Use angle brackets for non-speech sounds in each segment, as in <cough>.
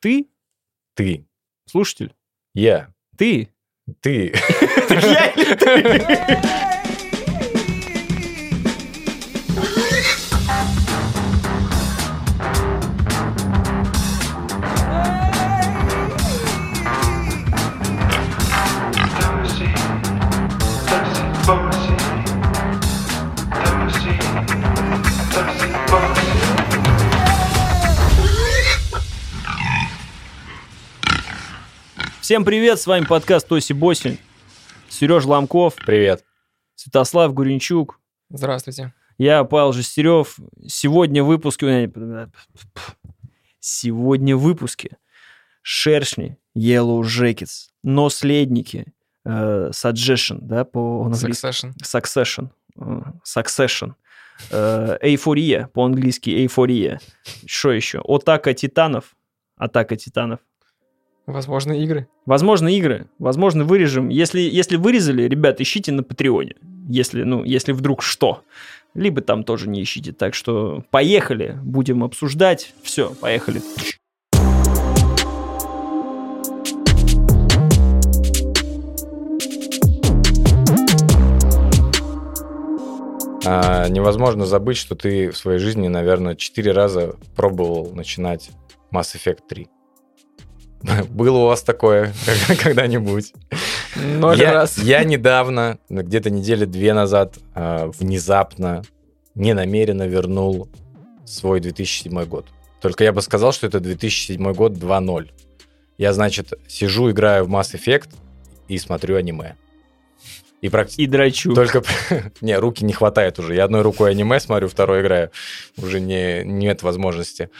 Ты, Ты. слушатель, Я. ты. Ты. <laughs> Я или ты? <laughs> Всем привет, с вами подкаст Тоси Босин. Сереж Ломков, Привет. Святослав Гуренчук, Здравствуйте. я Павел Жестерев. Сегодня в выпуске... Сегодня в выпуске шершни, Yellow Jackets, наследники, э, Suggestion, да, по английски? Succession. Succession. э, Succession. э, Эйфория, по-английски эйфория. Что еще? Атака титанов. Атака титанов. Возможно, игры. Возможно, игры. Возможно, вырежем. Если, если вырезали, ребят, ищите на Патреоне. Если, ну, если вдруг что. Либо там тоже не ищите. Так что поехали. Будем обсуждать. Все, поехали. А, невозможно забыть, что ты в своей жизни, наверное, четыре раза пробовал начинать Mass Effect 3. <laughs> Было у вас такое <laughs> когда-нибудь? Ноль я, раз. <laughs> Я недавно, где-то недели две назад, а, внезапно, ненамеренно вернул свой 2007 год. Только я бы сказал, что это 2007 год 2.0. Я, значит, сижу, играю в Mass Effect и смотрю аниме. И практически... И драчу. Только... не, руки не хватает уже. Я одной рукой аниме смотрю, второй играю. Уже не, нет возможности.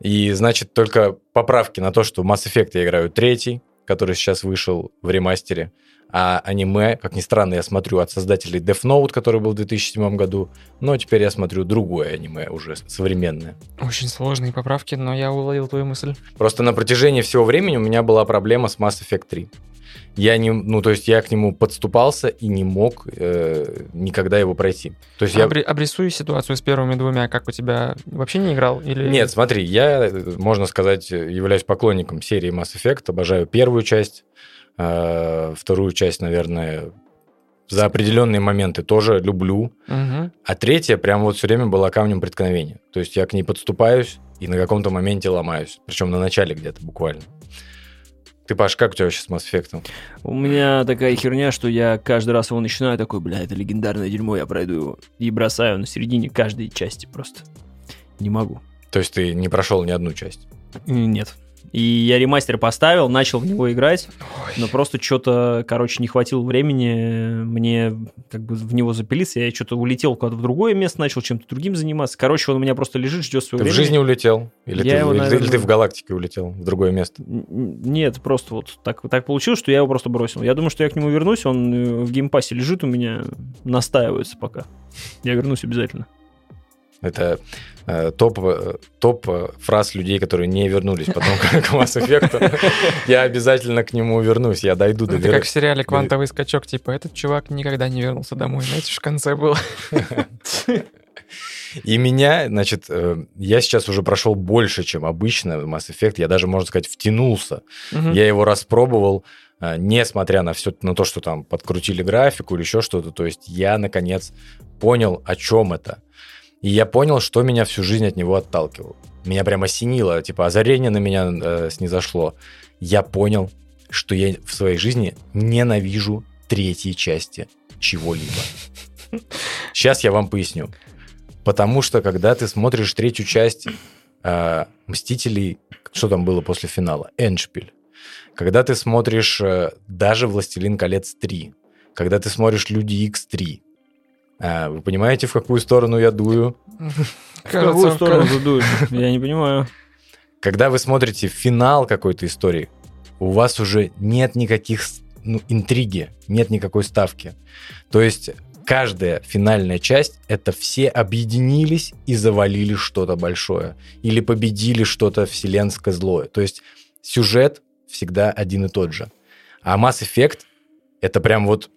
И, значит, только поправки на то, что в Mass Effect я играю третий, который сейчас вышел в ремастере. А аниме, как ни странно, я смотрю от создателей Death Note, который был в 2007 году. Но теперь я смотрю другое аниме, уже современное. Очень сложные поправки, но я уловил твою мысль. Просто на протяжении всего времени у меня была проблема с Mass Effect 3. Я не, ну, то есть я к нему подступался и не мог э, никогда его пройти. То есть я... Обри- обрисуй ситуацию с первыми двумя, как у тебя вообще не играл? Или... Нет, смотри, я, э, можно сказать, являюсь поклонником серии Mass Effect, обожаю первую часть, э, вторую часть, наверное, за определенные моменты тоже люблю, Мгм. а третья прям вот все время была камнем преткновения. То есть я к ней подступаюсь и на каком-то моменте ломаюсь, причем на начале где-то буквально. Ты, Паш, как у тебя вообще с Mass Effect? У меня такая херня, что я каждый раз его начинаю, такой, бля, это легендарное дерьмо, я пройду его. И бросаю на середине каждой части просто. Не могу. То есть ты не прошел ни одну часть? Нет. И я ремастер поставил, начал в него играть, но просто что-то, короче, не хватило времени мне как бы в него запилиться. Я что-то улетел куда-то в другое место, начал чем-то другим заниматься. Короче, он у меня просто лежит, ждет Ты своего в времени. жизни улетел? Или, Я ты, его, или ты- или наверное- ты в галактике улетел в другое место? Нет, просто вот так, так получилось, что я его просто бросил. Я думаю, что я к нему вернусь, он э, в Game Pass е лежит у меня, настаивается пока. Я вернусь обязательно. Это э, топ, э, топ э, фраз людей, которые не вернулись потом к Mass Effect. Я обязательно к нему вернусь, я дойду до Это вер- как в сериале «Квантовый скачок», типа, этот чувак никогда не вернулся домой. Знаете, в конце было. И меня, значит, я сейчас уже прошел больше, чем обычно Mass Effect. Я даже, можно сказать, втянулся. Я его распробовал, несмотря на все, на то, что там подкрутили графику или еще что-то. То есть я, наконец, понял, о чем это. И я понял, что меня всю жизнь от него отталкивало. Меня прям осенило, типа озарение на меня э, снизошло. Я понял, что я в своей жизни ненавижу третьей части чего-либо. Сейчас я вам поясню. Потому что, когда ты смотришь третью часть э, «Мстителей», что там было после финала? «Эндшпиль». Когда ты смотришь э, даже «Властелин колец 3», когда ты смотришь «Люди X 3», э, вы понимаете, в какую сторону я дую? В какую сторону ты дуешь? Я не понимаю. Когда вы смотрите финал какой-то истории, у вас уже нет никаких ну, интриги, нет никакой ставки. То есть каждая финальная часть это все объединились и завалили что-то большое. Или победили что-то вселенское злое. То есть сюжет всегда один и тот же. А Mass Effect это прям вот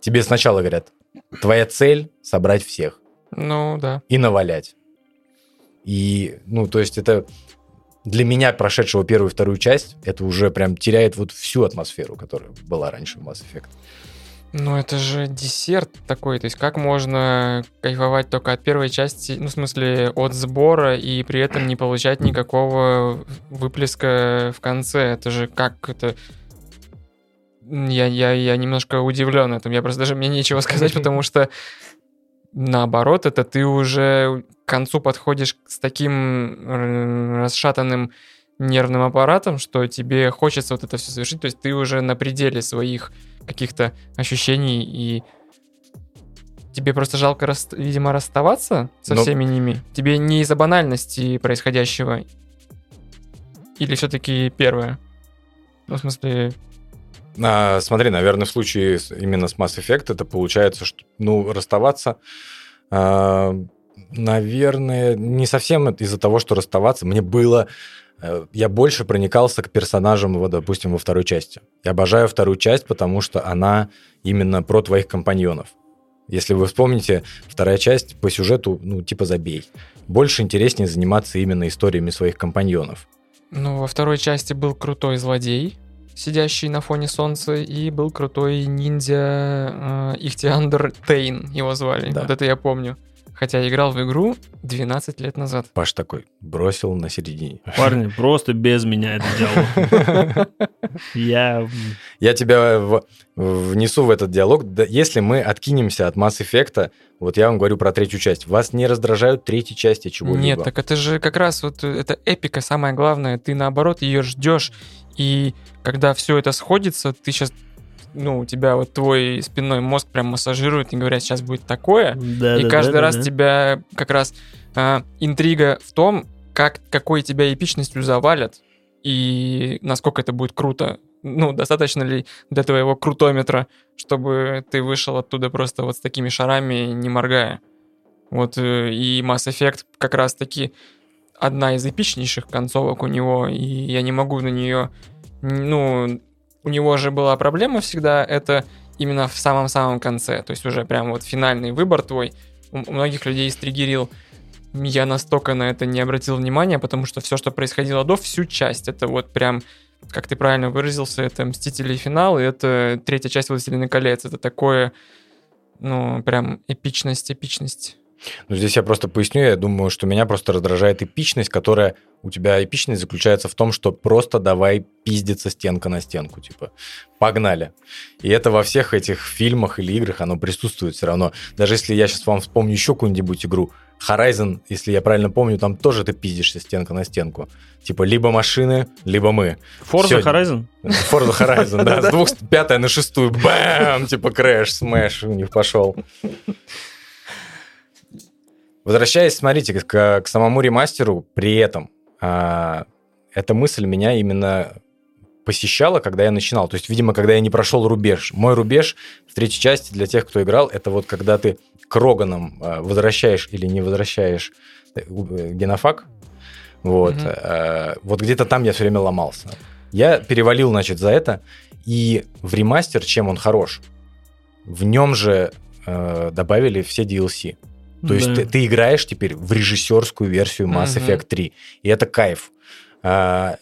тебе сначала говорят, твоя цель собрать всех Ну, да. и навалять. И, ну, то есть это для меня, прошедшего первую и вторую часть, это уже прям теряет вот всю атмосферу, которая была раньше в Mass Effect. Ну, это же десерт такой. То есть, как можно кайфовать только от первой части, ну, в смысле, от сбора, и при этом не получать никакого выплеска в конце? Это же как это... Я, я, я немножко удивлен этим. Я просто даже мне нечего сказать, <laughs> потому что наоборот, это ты уже к концу подходишь с таким расшатанным нервным аппаратом, что тебе хочется вот это все совершить. То есть ты уже на пределе своих каких-то ощущений и тебе просто жалко, рас- видимо, расставаться со Но- всеми ними. Тебе не из-за банальности происходящего. Или все-таки первое? Ну, в смысле, А, смотри, наверное, в случае именно с Mass Effect это получается, что, ну, расставаться, а, наверное, не совсем из-за того, что расставаться. Мне было... э, Я больше проникался к персонажам, вот, допустим, во второй части. Я обожаю вторую часть, потому что она именно про твоих компаньонов. Если вы вспомните, вторая часть по сюжету, ну, типа забей. Больше интереснее заниматься именно историями своих компаньонов. ну, во второй части был крутой злодей, сидящий на фоне солнца, и был крутой ниндзя э, Ихтиандр Тейн, его звали. Да. Вот это я помню. Хотя я играл в игру 12 лет назад. Паш такой бросил на середине. Парни, просто без меня это диалог. <laughs> Я... Я тебя внесу в этот диалог. Если мы откинемся от Mass Effect, вот я вам говорю про третью часть. Вас не раздражают третьи части чего-либо? Нет, так это же как раз вот это эпика самое главное. Ты наоборот ее ждешь, и когда все это сходится, ты сейчас, ну, у тебя вот твой спинной мозг прям массажирует и говорят, сейчас будет такое, Да, и да, каждый да, раз да. тебя как раз а, интрига в том, как какой тебя эпичностью завалят и насколько это будет круто. Ну, достаточно ли для твоего крутометра, чтобы ты вышел оттуда просто вот с такими шарами, не моргая. Вот э, и Mass Effect как раз-таки одна из эпичнейших концовок у него, и я не могу на нее... Ну, у него же была проблема всегда, это именно в самом-самом конце, то есть уже прям вот финальный выбор твой у многих людей стригерил. Я настолько на это не обратил внимания, потому что все, что происходило до, всю часть, это вот прям, как ты правильно выразился, это «Мстители. Финал», и это третья часть «Властелина колец». Это такое, ну, прям эпичность, эпичность. Ну, здесь я просто поясню. Я думаю, что меня просто раздражает эпичность, которая... У тебя эпичность заключается в том, что просто давай пиздиться стенка на стенку. Типа, погнали. И это во всех этих фильмах или играх, оно присутствует все равно. Даже если я сейчас вам вспомню еще какую-нибудь игру, Horizon, если я правильно помню, там тоже ты пиздишься стенка на стенку. Типа, либо машины, либо мы. Forza Всё. Horizon? Forza Horizon, да, с <laughs> двух пятая на шестую, bam, типа crash, smash у них пошел. Возвращаясь, смотрите, к, к самому ремастеру, при этом а, эта мысль меня именно посещала, когда я начинал. То есть, видимо, когда я не прошел рубеж. Мой рубеж в третьей части для тех, кто играл, это вот когда ты к Роганам а, возвращаешь или не возвращаешь э, э, генофак. Вот. Мгм. а, вот где-то там я все время ломался. Я перевалил, значит, за это. И в ремастер, чем он хорош? В нем же э, добавили все DLC. То есть Да. ты, ты играешь теперь в режиссерскую версию Mass Мгм. Effect 3. И это кайф. А,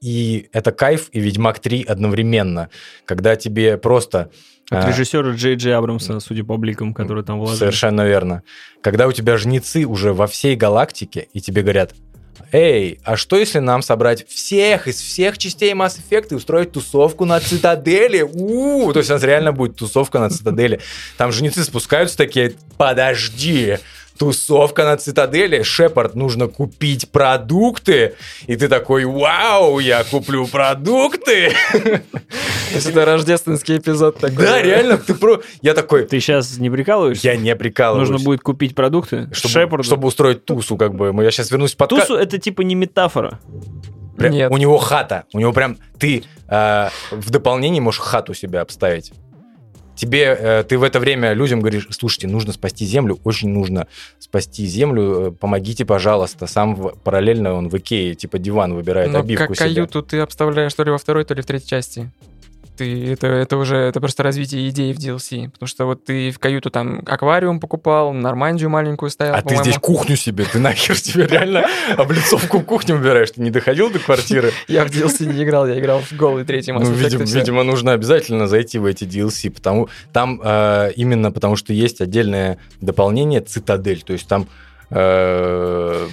и это кайф и Ведьмак 3 одновременно. Когда тебе просто... От а, режиссера Джей Джей Абрамса, судя по бликам, которые там вложили. Совершенно верно. Когда у тебя жнецы уже во всей галактике, и тебе говорят, эй, а что если нам собрать всех из всех частей Mass Effect и устроить тусовку на Цитадели? у То есть у нас реально будет тусовка на Цитадели. Там жнецы спускаются такие, подожди, тусовка на Цитадели, Шепард, нужно купить продукты. И ты такой, вау, я куплю продукты. То есть это рождественский эпизод такой. Да, реально, ты про... Я такой, Ты сейчас не прикалываешься? я не прикалываюсь. Нужно будет купить продукты чтобы, Шепарду. чтобы устроить тусу, как бы. Я сейчас вернусь в подкаст. Тусу это типа не метафора. Прям- Нет. У него хата. У него прям... Ты э, в дополнение можешь хату себе обставить. Тебе, э, ты в это время людям говоришь, слушайте, нужно спасти землю, очень нужно спасти землю, э, помогите, пожалуйста. Сам в- параллельно он в Икее, типа диван выбирает Но обивку как себе. каюту ты обставляешь то ли во второй, то ли в третьей части. Ты, это, это уже, это просто развитие идеи в DLC. Потому что вот ты в каюту там аквариум покупал, Нормандию маленькую ставил, А ты здесь кухню себе, ты нахер тебе реально облицовку кухни убираешь, ты не доходил до квартиры? Я в DLC не играл, я играл в голый третий Mass Ну, видимо, нужно обязательно зайти в эти DLC, потому там э, именно потому что есть отдельное дополнение Цитадель, то есть там э,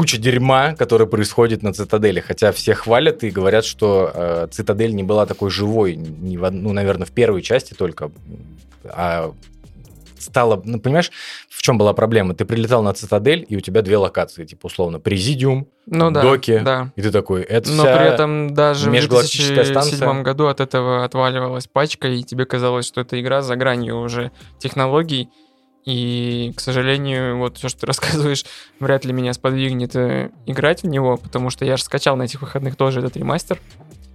куча дерьма, которое происходит на Цитадели, хотя все хвалят и говорят, что э, Цитадель не была такой живой, не в ну, наверное, в первой части только, а стало, ну, понимаешь, в чем была проблема? Ты прилетал на Цитадель, и у тебя две локации, типа, условно, Президиум, Ну да, доки, да. и ты такой, это Но вся- при этом даже в межгалактическая 2007 станция. году от этого отваливалась пачка, и тебе казалось, что эта игра за гранью уже технологий. И, к сожалению, вот все, что ты <laughs> рассказываешь, вряд ли меня сподвигнет э, играть в него, потому что я же скачал на этих выходных тоже этот ремастер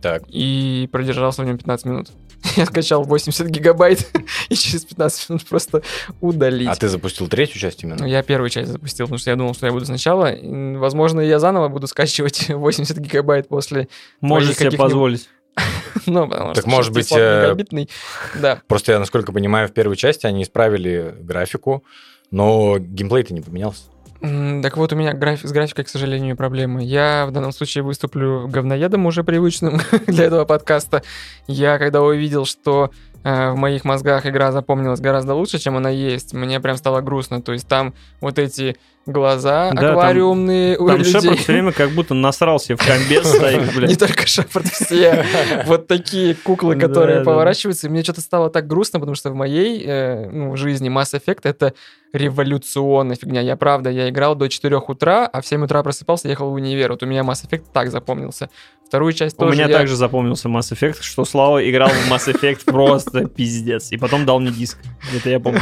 Так, и продержался в нем 15 минут. <laughs> Я скачал 80 гигабайт <laughs> и через 15 минут просто удалить. а ты запустил третью часть Ну, именно? я первую часть запустил, потому что я думал, что я буду сначала. Возможно, я заново буду скачивать 80 гигабайт после... Можешь себе позволить. <laughs> Ну, потому Так, что может быть, 600 э, мегабитный. Да. Просто я, насколько понимаю, в первой части они исправили графику, но геймплей-то не поменялся. Так вот, у меня граф- с графикой, к сожалению, проблемы. Я в данном случае выступлю говноедом уже привычным <laughs> для этого подкаста. Я, когда увидел, что в моих мозгах игра запомнилась гораздо лучше, чем она есть, мне прям стало грустно. То есть там вот эти глаза Да, там- аквариумные у Там людей. Шепард все время как будто насрался в комбез стоит, <laughs> Не только Шепард, все <laughs> вот такие куклы, которые поворачиваются. И мне что-то стало так грустно, потому что в моей э, ну, жизни Mass Effect это революционная фигня. Я правда, я играл до 4 утра, а в 7 утра просыпался, ехал в универ. Вот у меня Mass Effect так запомнился. Вторую часть У тоже меня я- также запомнился Mass Effect, что Слава играл в Mass Effect <laughs> просто пиздец. И потом дал мне диск. Это я помню.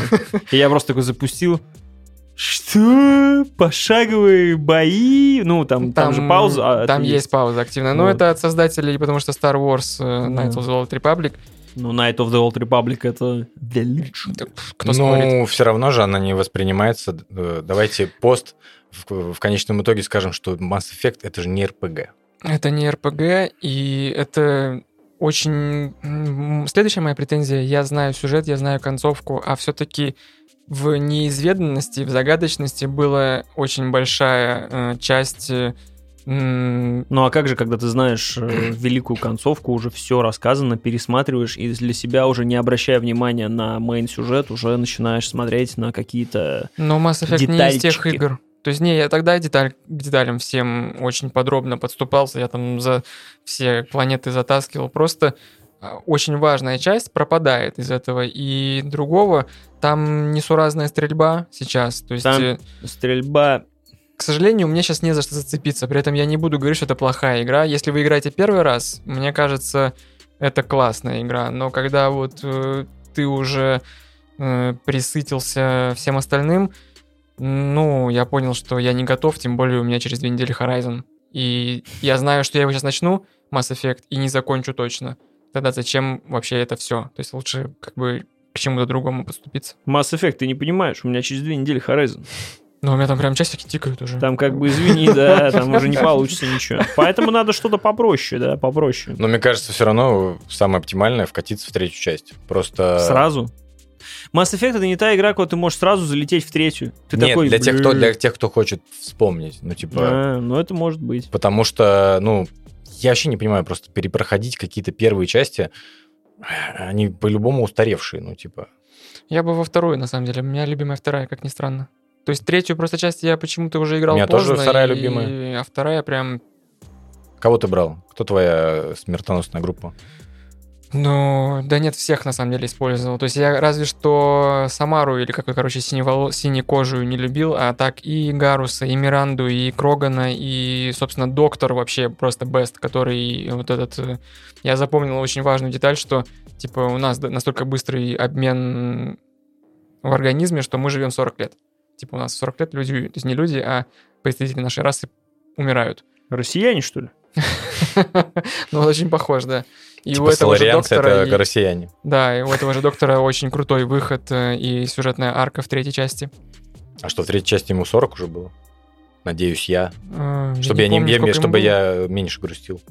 И я просто такой запустил. Что? Пошаговые бои? Ну, там, там, же пауза. а, там это есть. пауза активная. Но Вот. это от создателей, потому что Star Wars э, Knights of the Old Republic. Ну, Night of the Old Republic это величие. Кто ну, все равно же она не воспринимается. Э, Давайте пост в, в конечном итоге скажем, что Mass Effect это же не РПГ. Это не РПГ, и это очень... Следующая моя претензия, я знаю сюжет, я знаю концовку, а все-таки в неизведанности, в загадочности была очень большая э, часть... э, Ну а как же, когда ты знаешь э, <clears throat> великую концовку, уже все рассказано, пересматриваешь и для себя уже не обращая внимания на мейн-сюжет, уже начинаешь смотреть на какие-то... Но Mass Effect не из тех Детальчики. игр. То есть, не, я тогда деталь, к деталям всем очень подробно подступался, я там за все планеты затаскивал. Просто а, очень важная часть пропадает из этого. И другого, там несуразная стрельба сейчас. То есть, Там- э, Стрельба... к сожалению, мне сейчас не за что зацепиться. При этом я не буду говорить, что это плохая игра. Если вы играете первый раз, мне кажется, это классная игра. Но когда вот э, ты уже э, присытился всем остальным, ну, я понял, что я не готов, тем более у меня через две недели Horizon. И я знаю, что я его сейчас начну, Mass Effect, и не закончу точно. Тогда зачем вообще это все? То есть лучше как бы к чему-то другому подступиться. Mass Effect, ты не понимаешь, у меня через две недели Horizon. Но у меня там прям часики тикают уже. Там как бы, извини, да, там уже не получится ничего. Поэтому надо что-то попроще, да, попроще. Но мне кажется, все равно самое оптимальное вкатиться в третью часть. Просто... Сразу. Mass Effect это не та игра, куда ты можешь сразу залететь в третью. Ты Нет, такой, для, тех, кто, для тех, кто хочет вспомнить. Ну, типа... А, ну это может быть. Потому что, ну, я вообще не понимаю, просто перепроходить какие-то первые части, они по-любому устаревшие, ну, типа... Я бы во вторую, на самом деле. У меня любимая вторая, как ни странно. То есть третью просто часть я почему-то уже играл У меня тоже поздно, вторая и- любимая. А вторая прям... Кого ты брал? Кто твоя смертоносная группа? Ну, да нет, всех на самом деле использовал. То есть я разве что Самару или какой, короче, синеволо... синекожую не любил, а так и Гаруса, и Миранду, и Крогана, и, собственно, Доктор вообще просто бест, который вот этот... э, Я запомнил очень важную деталь, что, типа, у нас настолько быстрый обмен в организме, что мы живем 40 лет. Типа, у нас 40 лет люди, то есть не люди, а представители нашей расы умирают. Россияне, что ли? <laughs> Ну, очень похож, да. И типа у этого же доктора... это и- россияне. Да, и у этого же доктора очень крутой выход э, и сюжетная арка в третьей части. А что, в третьей части ему 40 уже было? Надеюсь, я. Э, Чтобы я, не помню, я- ему чтобы было. я меньше грустил.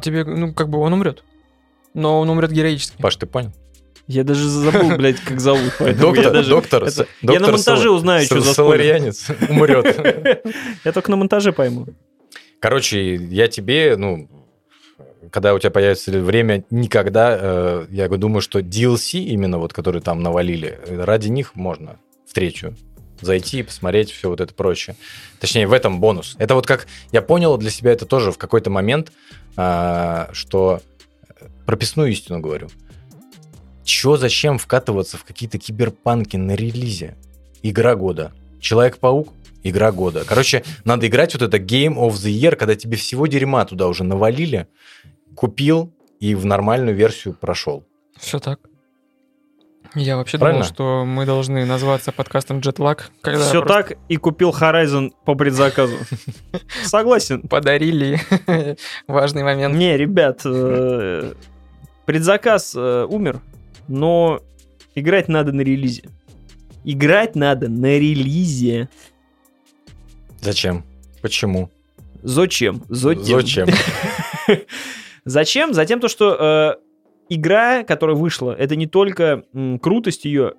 Тебе, ну, как бы он умрет. Но он умрет героически. Паш, ты понял? Я даже забыл, блядь, как зовут. поэтому я Доктор, даже- доктор, это- с- Я на доктор монтаже Сол- узнаю, что Сол- за спойлер. Соларианец умрет. <laughs> Я только на монтаже пойму. Короче, я тебе, ну, когда у тебя появится время никогда, э, я думаю, что DLC именно вот, которые там навалили, э, ради них можно встречу зайти, посмотреть все вот это прочее. Точнее, в этом бонус. Это вот как я понял для себя это тоже в какой-то момент, а, что э, прописную истину говорю. Чё, зачем вкатываться в какие-то киберпанки на релизе? Игра года. Человек-паук игра года. Короче, надо играть вот это Game of the Year, когда тебе всего дерьма туда уже навалили, купил и в нормальную версию прошел. Все так. Я вообще Правильно? думал, что мы должны назваться подкастом Jetlag, когда Все просто так и купил Horizon по предзаказу. <laughs> Согласен. подарили <laughs> важный момент. Не, ребят, э, предзаказ э, умер, но играть надо на релизе. Играть надо на релизе. Зачем? Почему? Зачем? Зачем? Зачем? <laughs> Зачем? Затем то, что э, игра, которая вышла, это не только м, крутость ее,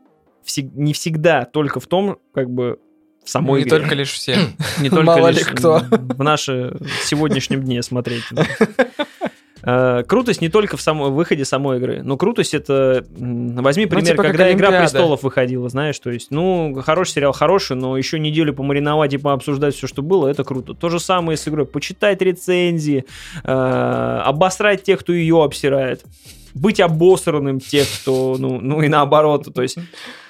всег- не всегда только в том, как бы в самой Не игре. только лишь все. не только Мало ли лишь кто. в наше сегодняшнем дне смотреть. <laughs> Э, Крутость не только в самом выходе самой игры, но крутость это возьми пример, типа как когда Игра Олимпиада. престолов выходила, знаешь, то есть, ну хороший сериал хороший, но еще неделю помариновать и пообсуждать все, что было, это круто. То же самое с игрой, почитать рецензии, э, обосрать тех, кто ее обсирает, быть обосранным тех, кто, ну, ну и наоборот, то есть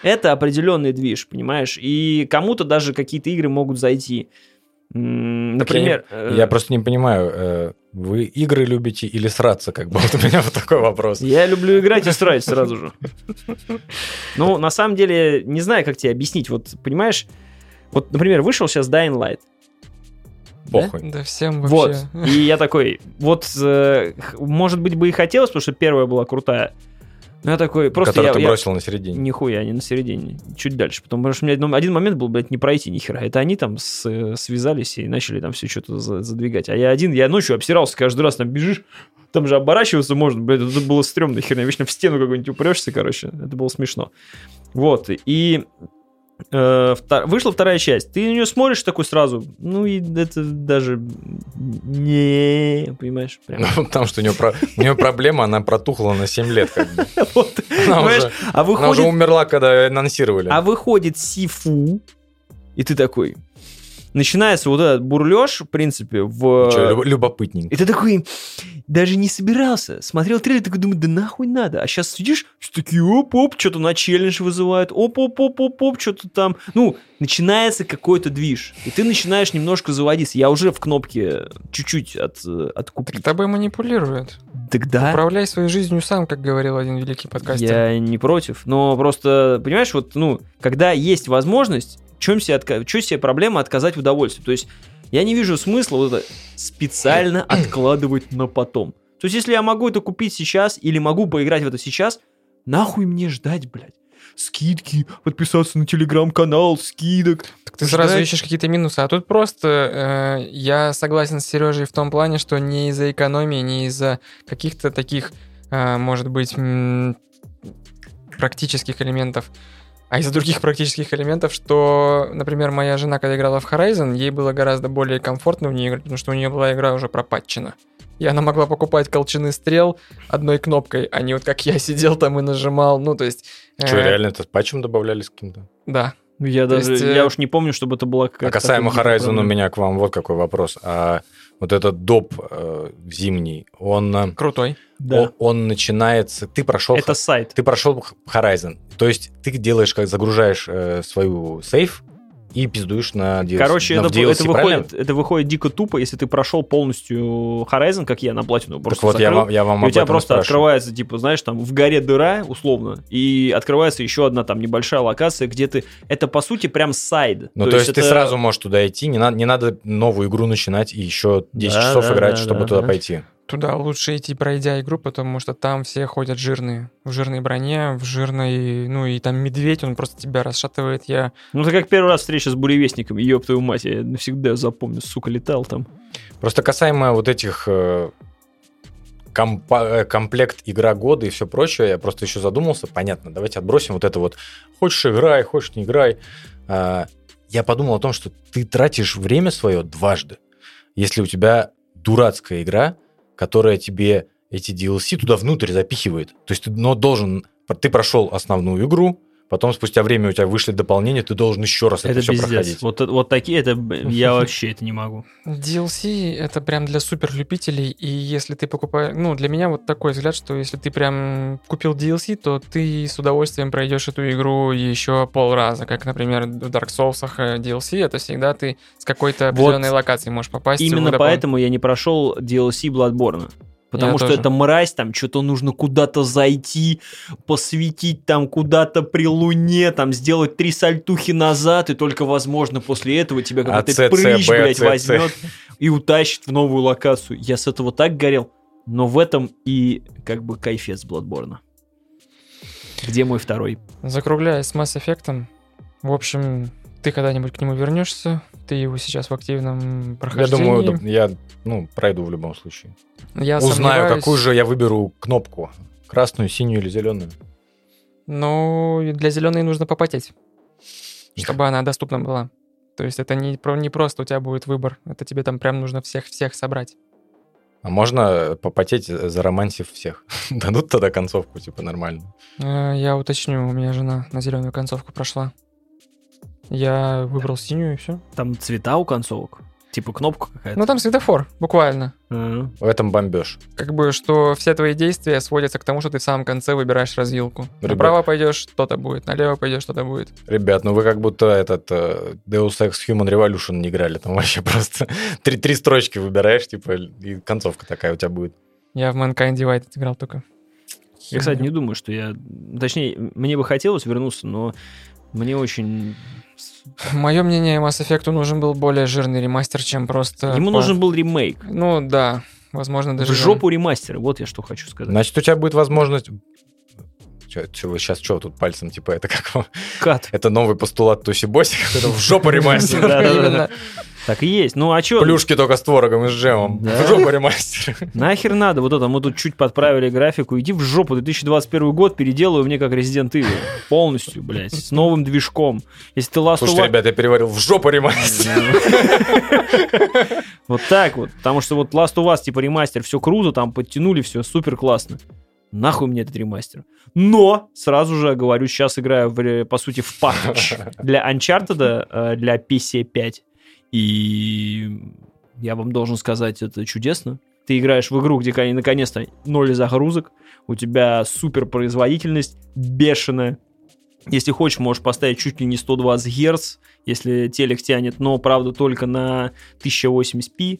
это определенный движ, понимаешь, и кому-то даже какие-то игры могут зайти. Так я не- Например, э, Я просто не понимаю, э, вы игры любите или сраться, как бы? <laughs> Вот у меня вот такой вопрос. Я люблю играть и срать сразу же. Ну, на самом деле, не знаю, как тебе объяснить. Вот, понимаешь, вот, например, вышел сейчас Dying Light. Похуй. Да всем Вот. вообще. И я такой, вот, э, может быть, бы и хотелось, потому что первая была крутая. Но я такой, просто Который я, ты я- бросил на середине. Нихуя, не на середине, чуть дальше. Потому что у меня один- один момент был, блядь, не пройти ни хера. Это они там с- связались и начали там все что-то за- задвигать. А я один, я ночью обсирался каждый раз, там бежишь, там же оборачиваться можно, блядь, это было стрёмно херня. Вечно в стену какую-нибудь упрешься, короче. Это было смешно. Вот, и вышла вторая часть. Ты на нее смотришь такой сразу, ну и это даже не, понимаешь, прям. Ну, потому что у нее, про- у нее проблема, она протухла на 7 лет. Как бы. <laughs> Вот, Она, уже, А она уже выходит умерла, когда анонсировали. А выходит Сифу, и ты такой... Начинается вот этот бурлеж, в принципе, в... Чё, люб- любопытненько. И ты такой, даже не собирался. Смотрел трейлер, такой думаю, да нахуй надо. А сейчас сидишь, все такие, оп-оп, что-то на челлендж вызывают, оп-оп-оп-оп-оп, что-то там. Ну, начинается какой-то движ. И ты начинаешь немножко заводиться. Я уже в кнопке чуть-чуть от, э, Так откупить. тобой манипулируют. Тогда Управляй своей жизнью сам, как говорил один великий подкастер. Я не против, но просто, понимаешь, вот, ну, когда есть возможность, чем себе, отка- чё себе проблема отказать в удовольствии? То есть я не вижу смысла вот это специально откладывать на потом. То есть если я могу это купить сейчас или могу поиграть в это сейчас, нахуй мне ждать, блядь? Скидки, подписаться на телеграм-канал, скидок. Так ты сразу Ждать. ищешь какие-то минусы. А тут просто э, я согласен с Сережей в том плане, что не из-за экономии, не из-за каких-то таких, э, может быть, практических элементов, а из-за других практических элементов, что, например, моя жена, когда играла в Horizon, ей было гораздо более комфортно в ней играть, потому что у нее была игра уже пропатчена. И она могла покупать колчаны стрел одной кнопкой, а не вот как я <laughs> сидел там и нажимал. Ну, то есть... э, Что, реально это с патчем добавляли с каким-то? Да. Я То даже, есть, э, я уж не помню, чтобы это была А какая-то... касаемо Horizon, у меня к вам вот какой вопрос. А вот этот доп э, зимний, он, э, Крутой. Да. он, он начинается... Ты прошел... Это сайт. Ты прошел Horizon. То есть ты делаешь, как загружаешь э, свою сейф и пиздуешь на DLC. Короче, на- это, DLC, это, правильно? выходит, это выходит дико тупо, если ты прошел полностью Horizon, как я, на платину. Так Просто вот, я закрыл, вам, я вам и у тебя просто спрашиваю. открывается, типа, знаешь, там в горе дыра, условно, и открывается еще одна там небольшая локация, где ты... Это, по сути, прям сайд. Ну, то, есть, ты это- сразу можешь туда идти, не надо, не надо новую игру начинать и еще 10 Да, часов да, играть, да, чтобы да, туда да. пойти. Туда лучше идти, пройдя игру, потому что там все ходят жирные. В жирной броне, в жирной... Ну, и там медведь, он просто тебя расшатывает. Я... Ну, это как первый раз встреча с буревестниками, ёб твою мать, я навсегда запомню, сука, летал там. Просто касаемо вот этих э, компа- э, комплект игра года и все прочее, я просто еще задумался, понятно, давайте отбросим вот это вот, хочешь играй, хочешь не играй. А, я подумал о том, что ты тратишь время свое дважды. Если у тебя дурацкая игра, которая тебе эти DLC туда внутрь запихивает. То есть ты но должен... Ты прошел основную игру, потом спустя время у тебя вышли дополнения, ты должен еще раз это, Это все пиздец. проходить. Вот, вот такие, это я вообще это не могу. DLC это прям для суперлюбителей, и если ты покупаешь... Ну, для меня вот такой взгляд, что если ты прям купил DLC, то ты с удовольствием пройдешь эту игру еще полраза, как, например, в Dark Souls э, DLC, это всегда ты с какой-то Вот определенной локации можешь попасть. в Именно поэтому я не прошел DLC Bloodborne. Потому Я что тоже. это мразь, там что-то нужно куда-то зайти, посветить там куда-то при луне, там сделать три сальтухи назад, и только, возможно, после этого тебя какой-то А, Ц, прыщ, блядь, возьмет и утащит в новую локацию. Я с этого так горел. Но в этом и как бы кайфец Bloodborne. Где мой второй? Закругляясь с Mass Effect, в общем, ты когда-нибудь к нему вернешься, ты его сейчас в активном Я прохождении. думаю, да, я ну, пройду в любом случае. Я Узнаю, сомневаюсь, какую же я выберу кнопку. Красную, синюю или зеленую. Ну, для зеленой нужно попотеть, чтобы она доступна была. То есть это не, не просто у тебя будет выбор, это тебе там прям нужно всех-всех собрать. А можно попотеть, заромансив всех? <laughs> Дадут тогда концовку, типа, нормально. Э, Я уточню, у меня жена на зеленую концовку прошла. Я выбрал синюю и все. Там цвета у концовок? Типа кнопка какая-то? Ну там светофор, буквально. А, В этом бомбеж. Как бы, что все твои действия сводятся к тому, что ты в самом конце выбираешь развилку. Ребят. Направо пойдешь, что-то будет, налево пойдешь, что-то будет. Ребят, ну вы как будто этот э, Deus Ex Human Revolution не играли. Там вообще просто <laughs> три, три строчки выбираешь, типа, и концовка такая у тебя будет. Я в Mankind Divided играл только. Я, кстати, не думаю, что я... Точнее, мне бы хотелось вернуться, но мне очень... Мое мнение, Mass Effect нужен был более жирный ремастер, чем просто... Ему по- нужен был ремейк. Ну да, возможно, даже... В жопу ремастера, вот я что хочу сказать. Значит, у тебя будет возможность... Че, че вы сейчас что тут пальцем, типа, это как вам? Кат. Это новый постулат Туси Боси, это в жопу ремастер. Так и есть. Ну а что? Плюшки только с творогом и с джемом. Да. В жопу ремастер. <laughs> Нахер надо вот это, мы тут чуть подправили графику, иди в жопу, 2021 год переделаю мне как Resident Evil. Полностью, блядь, с новым движком. Если ты Last Слушайте, ребят, я переварил в жопу ремастер. <laughs> Вот так вот. Потому что вот Last of Us, типа, ремастер, все круто, там подтянули, все супер классно. Нахуй мне этот ремастер. Но, сразу же говорю, сейчас играю, в, по сути, в пакетч <laughs> для Uncharted, э, для PC 5. И я вам должен сказать, это чудесно. Ты играешь в игру, где кон- наконец-то ноль загрузок, у тебя супер производительность бешеная. Если хочешь, можешь поставить чуть ли не 120 Гц, если телек тянет, но, правда, только на 1080p.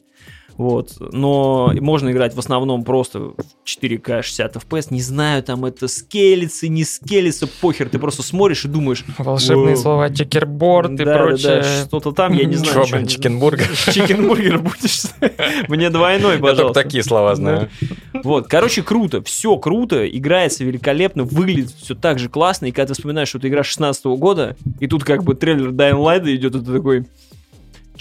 Вот. Но можно играть в основном просто в 4К 60 FPS. Не знаю, там это скелется, не скелится, похер. Ты просто смотришь и думаешь... Волшебные слова чекерборд и Да, прочее. да, что-то там, я не знаю. Чё, блин, чикенбургер? <laughs> Чикенбургер будешь? <laughs> Мне двойной, Я пожалуйста. такие слова знаю. Вот, короче, круто, все круто, играется великолепно, выглядит все так же классно, и когда ты вспоминаешь, что это игра 16 года, и тут как бы трейлер Dying Light идет, и ты такой, «Чё,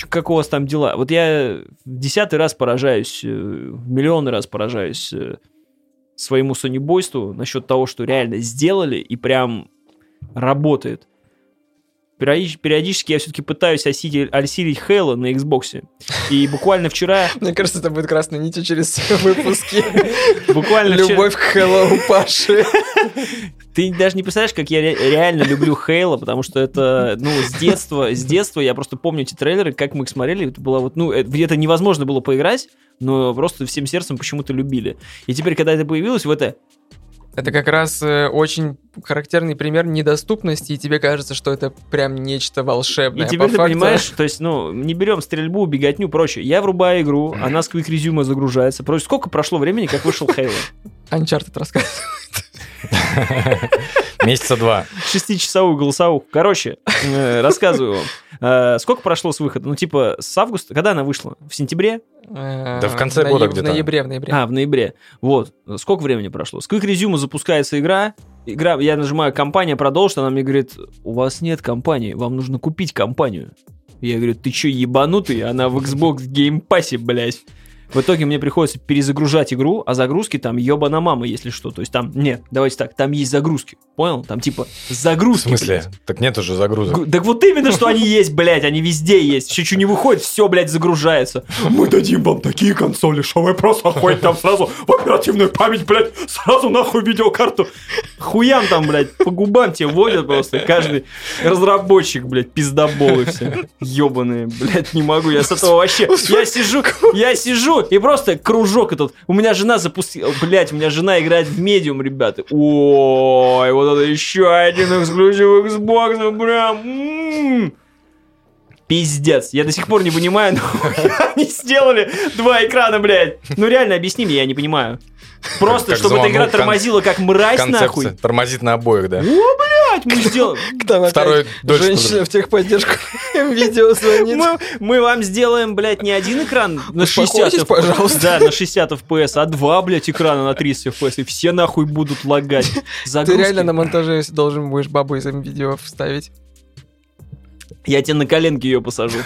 как у вас там дела? Вот я в десятый раз поражаюсь, э, в миллионный раз поражаюсь э, своему сонебойству насчет того, что реально сделали и прям работает. Периодич- Периодически я все-таки пытаюсь осилить, осилить Хейла на Xbox. И буквально вчера... <laughs> Мне кажется, это будет красной нитью через все выпуски. <laughs> Буквально Любовь к Hello Паши. <laughs> Ты даже не представляешь, как я ре- реально люблю Хейла, потому что это, ну, с детства, с детства я просто помню эти трейлеры, как мы их смотрели, это было вот, ну, где-то невозможно было поиграть, но просто всем сердцем почему-то любили. И теперь, когда это появилось, в это, Это как раз э, очень характерный пример недоступности, и тебе кажется, что это прям нечто волшебное. и теперь по ты факту- понимаешь, <laughs> то есть, ну, не берем стрельбу, беготню, прочее. Я врубаю игру, она с Quick Resume загружается. Прочее, сколько прошло времени, как вышел Хейла? <laughs> Uncharted рассказывает. <laughs> Месяца два. Шестичасовую голосовуху. Короче, э, рассказываю вам. Э, Сколько прошло с выхода? Ну, типа, с августа, когда она вышла? В сентябре? Да в конце года где-то. В ноябре, в ноябре. А, в ноябре. Вот. Сколько времени прошло? С Quick Resume запускается игра. Игра, я нажимаю «Компания продолжит», она мне говорит, у вас нет компании, вам нужно купить компанию. Я говорю, ты чё, ебанутый? Она в Xbox Game Pass, блядь. В итоге мне приходится перезагружать игру, а загрузки там ебана мама, если что. То есть там, нет, давайте так, там есть загрузки. Понял? Там типа В загрузки. смысле? блядь. Так нет уже загрузок. Так вот именно, что они есть, блядь, они везде есть. Еще что не выходит, все, блядь, загружается. Мы дадим вам такие консоли, что вы просто охуеть там сразу в оперативную память, блядь, сразу нахуй видеокарту. Хуям там, блядь, по губам тебе водят просто. Каждый разработчик, блядь, пиздоболы все. Ебаные, блядь, не могу, я с этого вообще... Я сижу, я сижу, и просто кружок этот. У меня жена запустила... Блядь, у меня жена играет в медиум, ребята. Ой, вот это еще один эксклюзив Xbox, прям... Пиздец. Я до сих пор не понимаю, <laughs> но они сделали два экрана, блядь. Ну реально, объясни мне, я не понимаю. Просто, Как чтобы эта игра тормозила как мразь, Концепция. нахуй. Тормозит на обоих, да. Блядь, мы <laughs> опять Второй женщина в техподдержку <laughs> видео звонит. Мы, мы вам сделаем, блядь, не один экран на 60 Успокойтесь, FPS, пожалуйста. Да, на 60 FPS, а два, блядь, экрана на 30 FPS, и все нахуй будут лагать. Ты реально на монтаже должен будешь бабу из видео вставить. Я тебе на коленки ее посажу.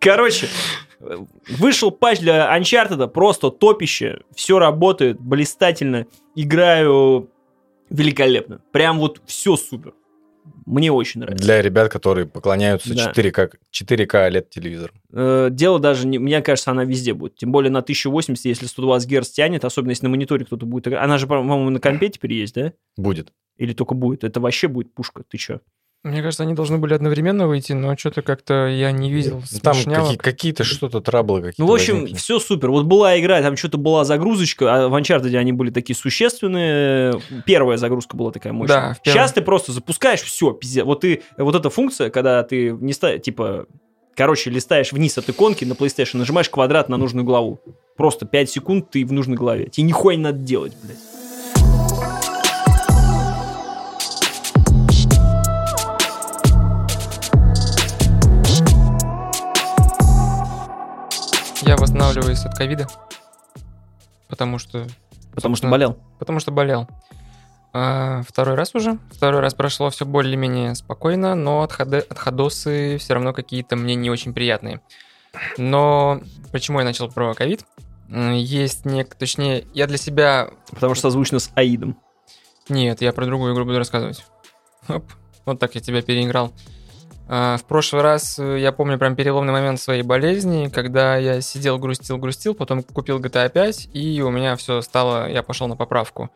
Короче, вышел патч для Uncharted, просто топище, все работает блистательно, играю великолепно. Прям вот все супер. Мне очень нравится. Для ребят, которые поклоняются Да. 4К, 4К OLED телевизором. Э, Дело даже, не, мне кажется, она везде будет. Тем более на 1080, если 120 Гц тянет, особенно если на мониторе кто-то будет играть. Она же, по-моему, на компе теперь есть, да? Будет. Или только будет? Это вообще будет пушка, ты чё? Мне кажется, они должны были одновременно выйти, но что-то как-то я не видел. Ну, Там какие- какие-то что-то траблы какие-то Ну, в общем, возникли. все супер. Вот была игра, там что-то была загрузочка, а в Uncharted они были такие существенные. Первая загрузка была такая мощная. Да. Сейчас ты просто запускаешь, все, пиздец. Вот ты, вот эта функция, когда ты не ста- типа, короче, листаешь вниз от иконки на PlayStation, нажимаешь квадрат на нужную главу. Просто 5 секунд ты в нужной главе. Тебе нихуя не надо делать, блядь. Я восстанавливаюсь от ковида, потому что Потому что болел. Потому что болел. А, второй раз уже. Второй раз прошло все более-менее спокойно, но отходы, отходосы все равно какие-то мне не очень приятные. Но почему я начал про ковид? Есть нек... Точнее, я для себя... Потому что созвучно с Аидом. Нет, я про другую игру буду рассказывать. Оп, вот так я тебя переиграл. А, В прошлый раз, э, я помню прям переломный момент своей болезни, когда я сидел, грустил, грустил, потом купил GTA 5, и у меня все стало, я пошел на поправку.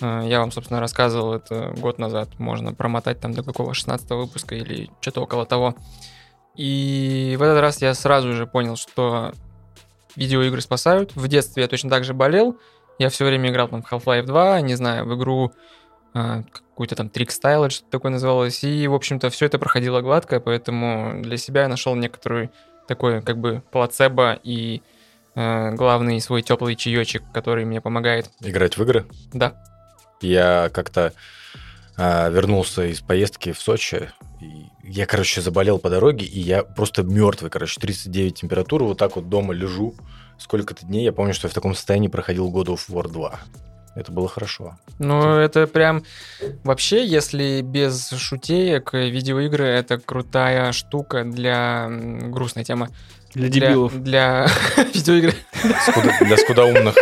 А, Я вам, собственно, рассказывал это год назад. Можно промотать там до какого 16 выпуска или что-то около того. И в этот раз я сразу же понял, что видеоигры спасают. В детстве я точно так же болел. Я все время играл там в Half-Life 2, не знаю, в игру какую-то там или что-то такое называлось. И, в общем-то, все это проходило гладко, поэтому для себя я нашел некоторый такой как бы плацебо и э, главный свой теплый чаечек, который мне помогает. Играть в игры. Да. Я как-то а, вернулся из поездки в Сочи. И я, короче, заболел по дороге, и я просто мертвый, короче, 39 температура, вот так вот дома лежу. Сколько-то дней, я помню, что я в таком состоянии проходил God of War 2. Это было хорошо. Ну, это прям... Вообще, если без шутеек, э, видеоигры — это крутая штука для... Грустная тема. Для дебилов. Для <laughs> видеоигры. Скуда- Для скудоумных.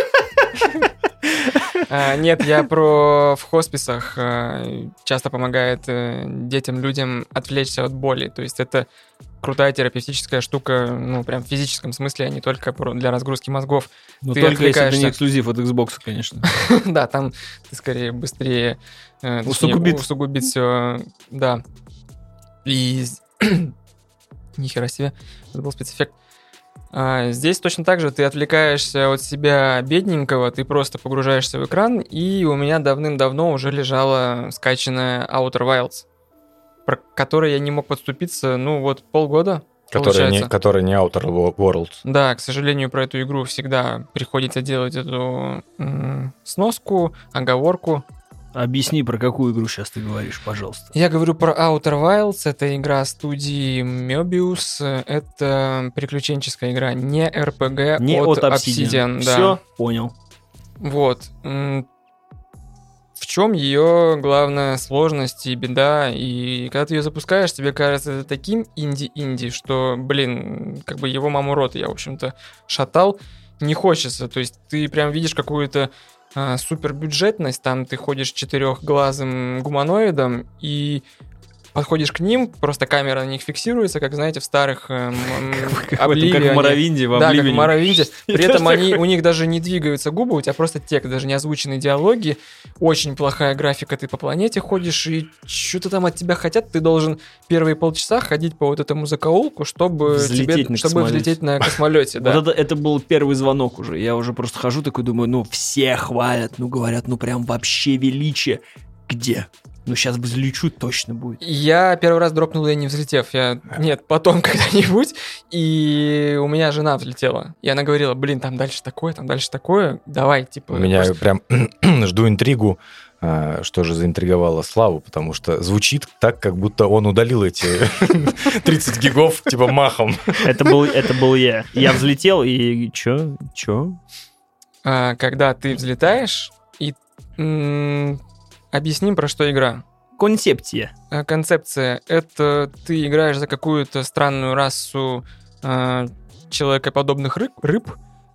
А, Нет, я про в хосписах э, часто помогает э, детям, людям отвлечься от боли. То есть это крутая терапевтическая штука, ну, прям в физическом смысле, а не только для разгрузки мозгов. Но Ты только если это отвлекаешься. не эксклюзив от Xbox, конечно. <laughs> Да, там ты скорее быстрее э, Усугубит. усугубит все, да. И <clears throat> нихера себе, это был спецэффект. А, здесь точно так же ты отвлекаешься от себя бедненького, ты просто погружаешься в экран, и у меня давным-давно уже лежала скачанная Outer Wilds, про которой я не мог подступиться, ну вот полгода, Который не, который не Outer Wo- Worlds. Да, к сожалению, про эту игру всегда приходится делать эту м, сноску, оговорку. Объясни, про какую игру сейчас ты говоришь, пожалуйста. Я говорю про Outer Wilds, это игра студии Möbius, это приключенческая игра, не RPG Не от, от Obsidian. Obsidian, да. Все, понял. Вот. В чем ее главная сложность и беда? И когда ты ее запускаешь, тебе кажется это таким инди-инди, что, блин, как бы его маму рот я, в общем-то, шатал. Не хочется. То есть ты прям видишь какую-то супербюджетность, там ты ходишь четырехглазым гуманоидом, и подходишь к ним, просто камера на них фиксируется, как, знаете, в старых эм, Обливе как в Моровинде, в да, как в. Моровинде. <laughs> При этом они, у них даже не двигаются губы, у тебя просто текст, даже не озвученные диалоги. Очень плохая графика, ты по планете ходишь, и что-то там от тебя хотят. Ты должен первые полчаса ходить по вот этому закоулку, чтобы, Взлететь тебе- на чтобы космолете. взлететь на <laughs> космолете. Да. Вот это, это был первый звонок уже. Я уже просто хожу такой, думаю, ну, все хвалят, ну, говорят, ну, прям вообще величие. Где? Ну, сейчас бы взлечу, точно будет. Я первый раз дропнул ее не взлетев. Я, нет, потом <laughs> когда-нибудь. И у меня жена взлетела. И она говорила, блин, там дальше такое, там дальше такое. Давай, типа... У меня просто- прям <clears throat> жду интригу, а, что же заинтриговало Славу, потому что звучит так, как будто он удалил эти <laughs> 30 гигов, типа, махом. <laughs> Это был, это был я. Я взлетел, и чё? Чё? а, когда ты взлетаешь, и объясним, про что игра. Концепция. А, Концепция — это ты играешь за какую-то странную расу а, человекоподобных рыб, рыб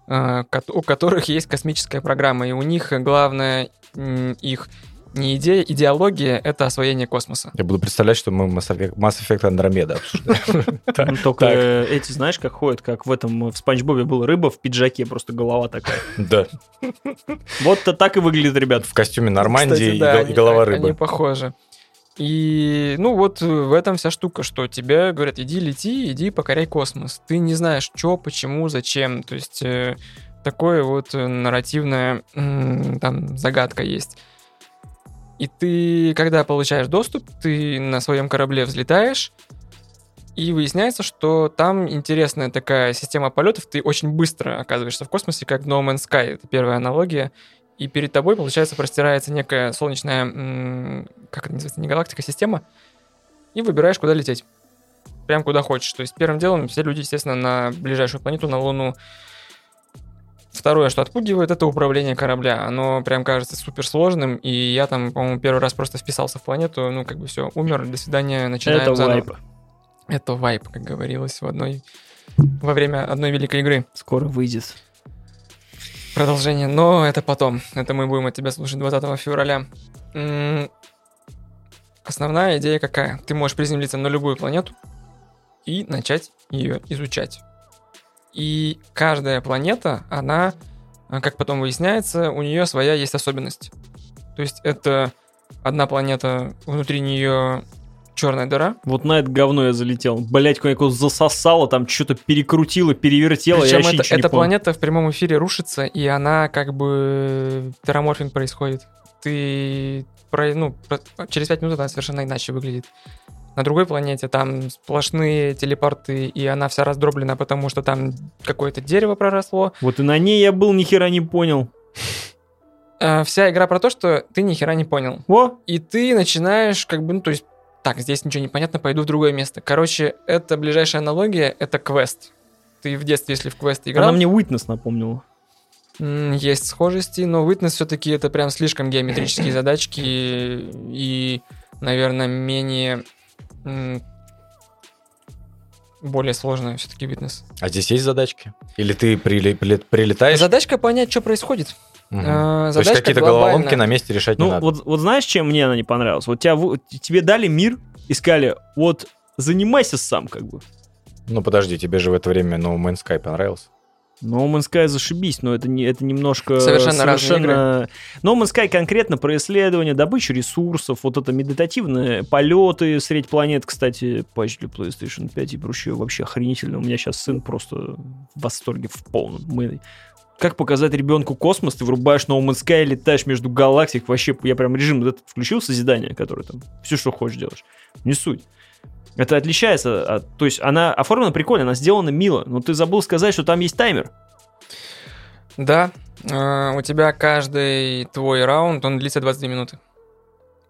кот- у которых есть космическая программа, и у них главная м, их не идея, идеология — это освоение космоса. Я буду представлять, что мы Mass Effect, Andromeda обсуждаем. <laughs> Только эти, знаешь, как ходят, как в этом, в Спанч Бобе была рыба в пиджаке, просто голова такая. Да, <laughs> Вот то так и выглядит, ребят. в костюме Нормандии и они- голова Они рыбы. похожи. И, ну, вот в этом вся штука, что тебе говорят, иди лети, иди покоряй космос. Ты не знаешь, что, почему, зачем. То есть э, такое вот э, нарративная там загадка есть. И ты, когда получаешь доступ, ты на своем корабле взлетаешь, и выясняется, что там интересная такая система полетов. Ты очень быстро оказываешься в космосе, как No Man's Sky. Это первая аналогия. И перед тобой, получается, простирается некая солнечная, как это называется, не галактика, система. И выбираешь, куда лететь. Прям куда хочешь. То есть первым делом все люди, естественно, на ближайшую планету, на Луну. Второе, что отпугивает, это управление корабля. Оно прям кажется суперсложным, и я там, по-моему, первый раз просто вписался в планету, ну, как бы все, умер, до свидания, начинаем Это заново. вайп. Это вайп, как говорилось в одной во время одной великой игры. Скоро выйдет. Продолжение, но это потом. Это мы будем от тебя слушать 20 февраля. Основная идея какая? Ты можешь приземлиться на любую планету и начать ее изучать. И каждая планета, она, а, как потом выясняется, у нее своя есть особенность. То есть это одна планета, внутри нее черная дыра, Вот на это говно я залетел. Блять, как его засосало, там что-то перекрутило, перевертело. я Причем вообще это, эта планета в прямом эфире рушится, и она как бы тераморфинг происходит. Ты про- ну, про- через 5 минут она совершенно иначе выглядит. На другой планете там сплошные телепорты, и она вся раздроблена, потому что там какое-то дерево проросло. Вот и на ней я был, ни хера не понял. А, вся игра про то, что ты ни хера не понял. О, И ты начинаешь как бы, ну, то есть, так, здесь ничего не понятно, пойду в другое место. Короче, это ближайшая аналогия, это квест. Ты в детстве, если в квест играл... она мне Уитнес напомнила. Есть схожести, но Witness все-таки это прям слишком геометрические <clears throat> задачки и, наверное, менее более сложная все-таки Witness. А здесь есть задачки? Или ты прилетаешь? Задачка понять, что происходит. Мгм. А, То есть задачка какие-то глобальная. головоломки на месте решать не Ну, надо. вот, вот знаешь, чем мне она не понравилась? Вот тебя, тебе дали мир и сказали, вот занимайся сам, как бы. Ну подожди, тебе же в это время No Man's Sky понравился? No Man's Sky зашибись, но это, не, это немножко... Совершенно разные совершенно... No Man's Sky конкретно про исследование, добычу ресурсов, вот это медитативные полеты средь планет, кстати, патч для PlayStation 5 и прочее вообще охренительно. У меня сейчас сын просто в восторге в полном. Мы... Как показать ребенку космос, ты врубаешь No Man's Sky, летаешь между галактик, вообще, я прям режим вот этот включил созидание, который там, все, что хочешь делаешь. Не суть. Это отличается от... То есть она оформлена прикольно, она сделана мило, но ты забыл сказать, что там есть таймер. Да, а, у тебя каждый твой раунд, он длится 22 минуты.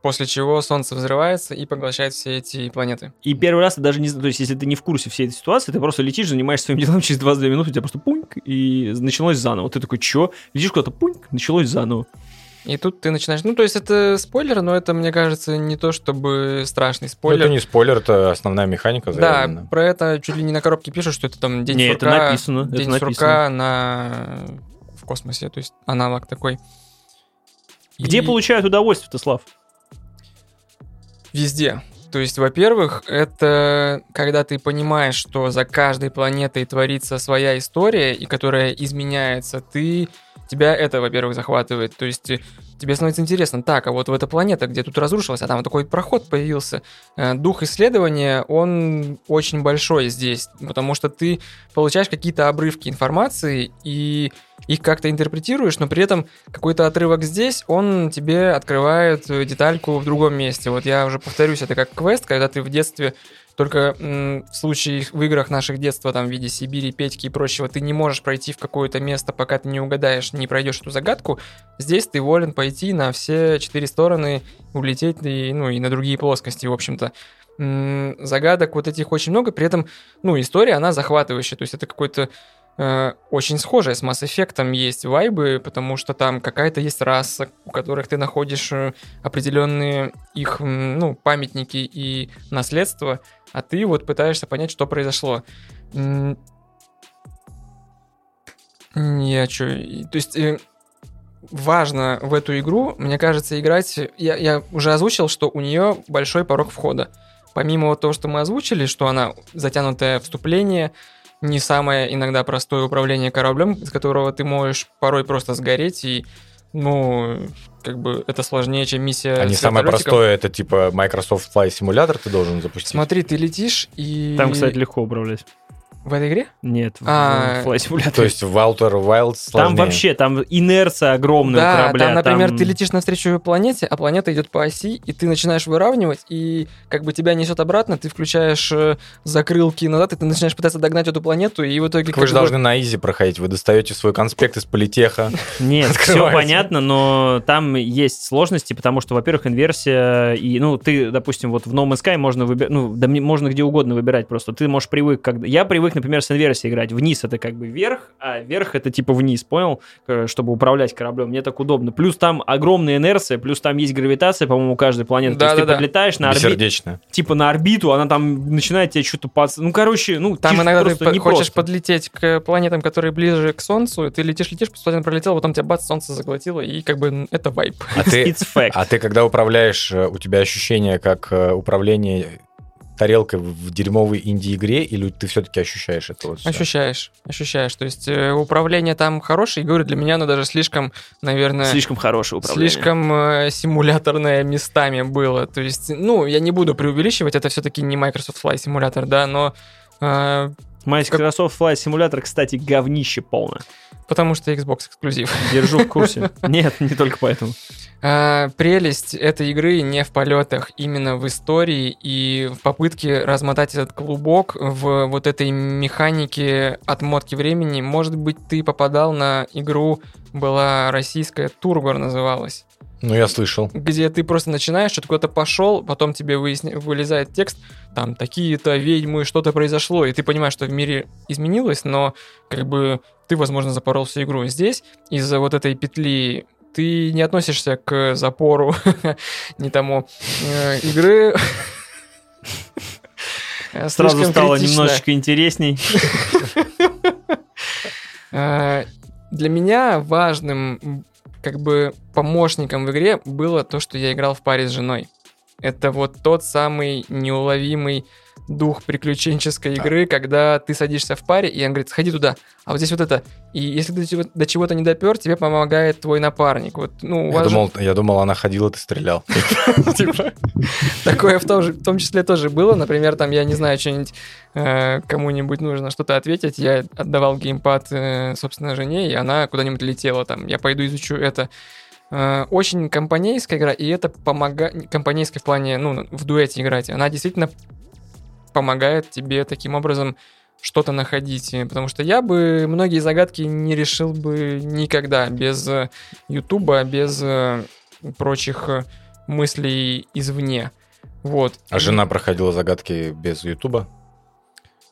После чего Солнце взрывается и поглощает все эти планеты. И первый раз ты даже не знаешь, то есть если ты не в курсе всей этой ситуации, ты просто летишь, занимаешься своим делом, через 22 минуты у тебя просто пуньк, и началось заново. Ты такой, чё? Летишь куда-то, пуньк, началось заново. И тут ты начинаешь... Ну, то есть это спойлер, но это, мне кажется, не то чтобы страшный Ну, спойлер. это не спойлер, это основная механика Да, заявлена. про это чуть ли не на коробке пишут, что это там день Не, это сурка. написано, это день написано. сурка на... в космосе, то есть аналог такой. Где И получают удовольствие-то, Слав? Везде. То есть, во-первых, это когда ты понимаешь, что за каждой планетой творится своя история, и которая изменяется, ты тебя это, во-первых, захватывает. То есть тебе становится интересно, так, а вот в эта планета, где тут разрушилась, а там вот такой проход появился. Э, Дух исследования, он очень большой здесь, потому что ты получаешь какие-то обрывки информации и их как-то интерпретируешь, но при этом какой-то отрывок здесь, он тебе открывает детальку в другом месте. Вот я уже повторюсь, это как квест, когда ты в детстве только м, в случае в играх наших детства, там, в виде Сибири, Петьки и прочего, ты не можешь пройти в какое-то место, пока ты не угадаешь, не пройдешь эту загадку. Здесь ты волен пойти на все четыре стороны, улететь и, ну, и на другие плоскости, в общем-то. Загадок вот этих очень много, при этом, ну, история, она захватывающая, то есть это какой-то э, очень схожая с Mass Effect есть вайбы, потому что там какая-то есть раса, у которых ты находишь э, определенные их, ну, памятники и наследство, а ты вот пытаешься понять, что произошло. М, Не, что... То есть... э, Важно в эту игру, мне кажется, играть... Я, я уже озвучил, что у нее большой порог входа. Помимо того, что мы озвучили, что она затянутое вступление, не самое иногда простое управление кораблем, из которого ты можешь порой просто сгореть, и, ну, как бы это сложнее, чем миссия А не самое простое, это типа Microsoft Flight Simulator ты должен запустить. Смотри, ты летишь, и... Там, кстати, легко управлять. В этой игре? Нет, в А, в Flight Simulator. То есть в Outer Wilds сложнее. Там вообще, там инерция огромная у да, корабля. там, например, там- ты летишь навстречу планете, а планета идет по оси, и ты начинаешь выравнивать, и как бы тебя несет обратно, ты включаешь э, закрылки назад, и ты начинаешь пытаться догнать эту планету, и в итоге... Так вы же должны на изи проходить. Вы достаете свой конспект из политеха. <laughs> Нет, все понятно, но там есть сложности, потому что, во-первых, инверсия, и, ну, ты, допустим, вот в No Man's Sky можно выбирать, ну, да можно где угодно выбирать просто. Ты можешь привык, когда... Я привык, например, с инверсией играть. Вниз это как бы вверх, а вверх это типа вниз, понял? Э, Чтобы управлять кораблем. Мне так удобно. Плюс там огромная инерция, плюс там есть гравитация, по-моему, у каждой планеты. То есть ты Да-да-да. подлетаешь на орбиту, типа на орбиту, она там начинает тебе что-то пац... Ну, короче, ну, Там иногда ты не хочешь просто. подлететь к планетам, которые ближе к Солнцу, ты летишь-летишь, планета пролетела, потом тебя бац, Солнце заглотило, и как бы это вайп. А ты, а ты когда управляешь, э, у тебя ощущение как э, управление тарелкой в дерьмовой инди-игре, или ты все-таки ощущаешь это вот? Ощущаешь, ощущаешь. То есть э, управление там хорошее, и говорю, для меня оно даже слишком, наверное, Слишком хорошее управление. слишком э, симуляторное местами было. То есть, ну, я не буду преувеличивать, это все-таки не Microsoft Flight Simulator, да, но э, Microsoft Flight Simulator, кстати, говнище полное. потому что Xbox эксклюзив. Держу в <laughs> курсе. Нет, не только поэтому. А, прелесть этой игры не в полетах, именно в истории и в попытке размотать этот клубок в вот этой механике отмотки времени. Может быть, ты попадал на игру, была российская, Тургор называлась, Ну, я слышал. где ты просто начинаешь, что-то куда-то пошел, потом тебе выясня- вылезает текст, там, такие-то ведьмы, что-то произошло, и ты понимаешь, что в мире изменилось, но как бы ты, возможно, запорол всю игру. Здесь из-за вот этой петли ты не относишься к запору <laughs> не тому э, игры. <laughs> Сразу стало немножечко интересней. <laughs> Э, Для меня важным как бы помощником в игре было то, что я играл в паре с женой. Это вот тот самый неуловимый дух приключенческой игры, когда ты садишься в паре, и он говорит, сходи туда, а вот здесь вот это. И если ты до чего- до чего-то не допер, тебе помогает твой напарник. Вот, ну, Я же думал, я думал, она ходила, ты стрелял. <laughs> Типа, Такое в том, числе тоже было. Например, там, я не знаю, что-нибудь э, кому-нибудь нужно что-то ответить. Я отдавал геймпад, э, собственно, жене, и она куда-нибудь летела. Там, я пойду изучу это. Э, очень компанейская игра, и это помогает... Компанейская в плане, ну, в дуэте играть. Она действительно помогает тебе таким образом что-то находить. Потому что я бы многие загадки не решил бы никогда без э, Ютуба, без э, прочих э, мыслей извне. Вот. А жена проходила загадки без Ютуба?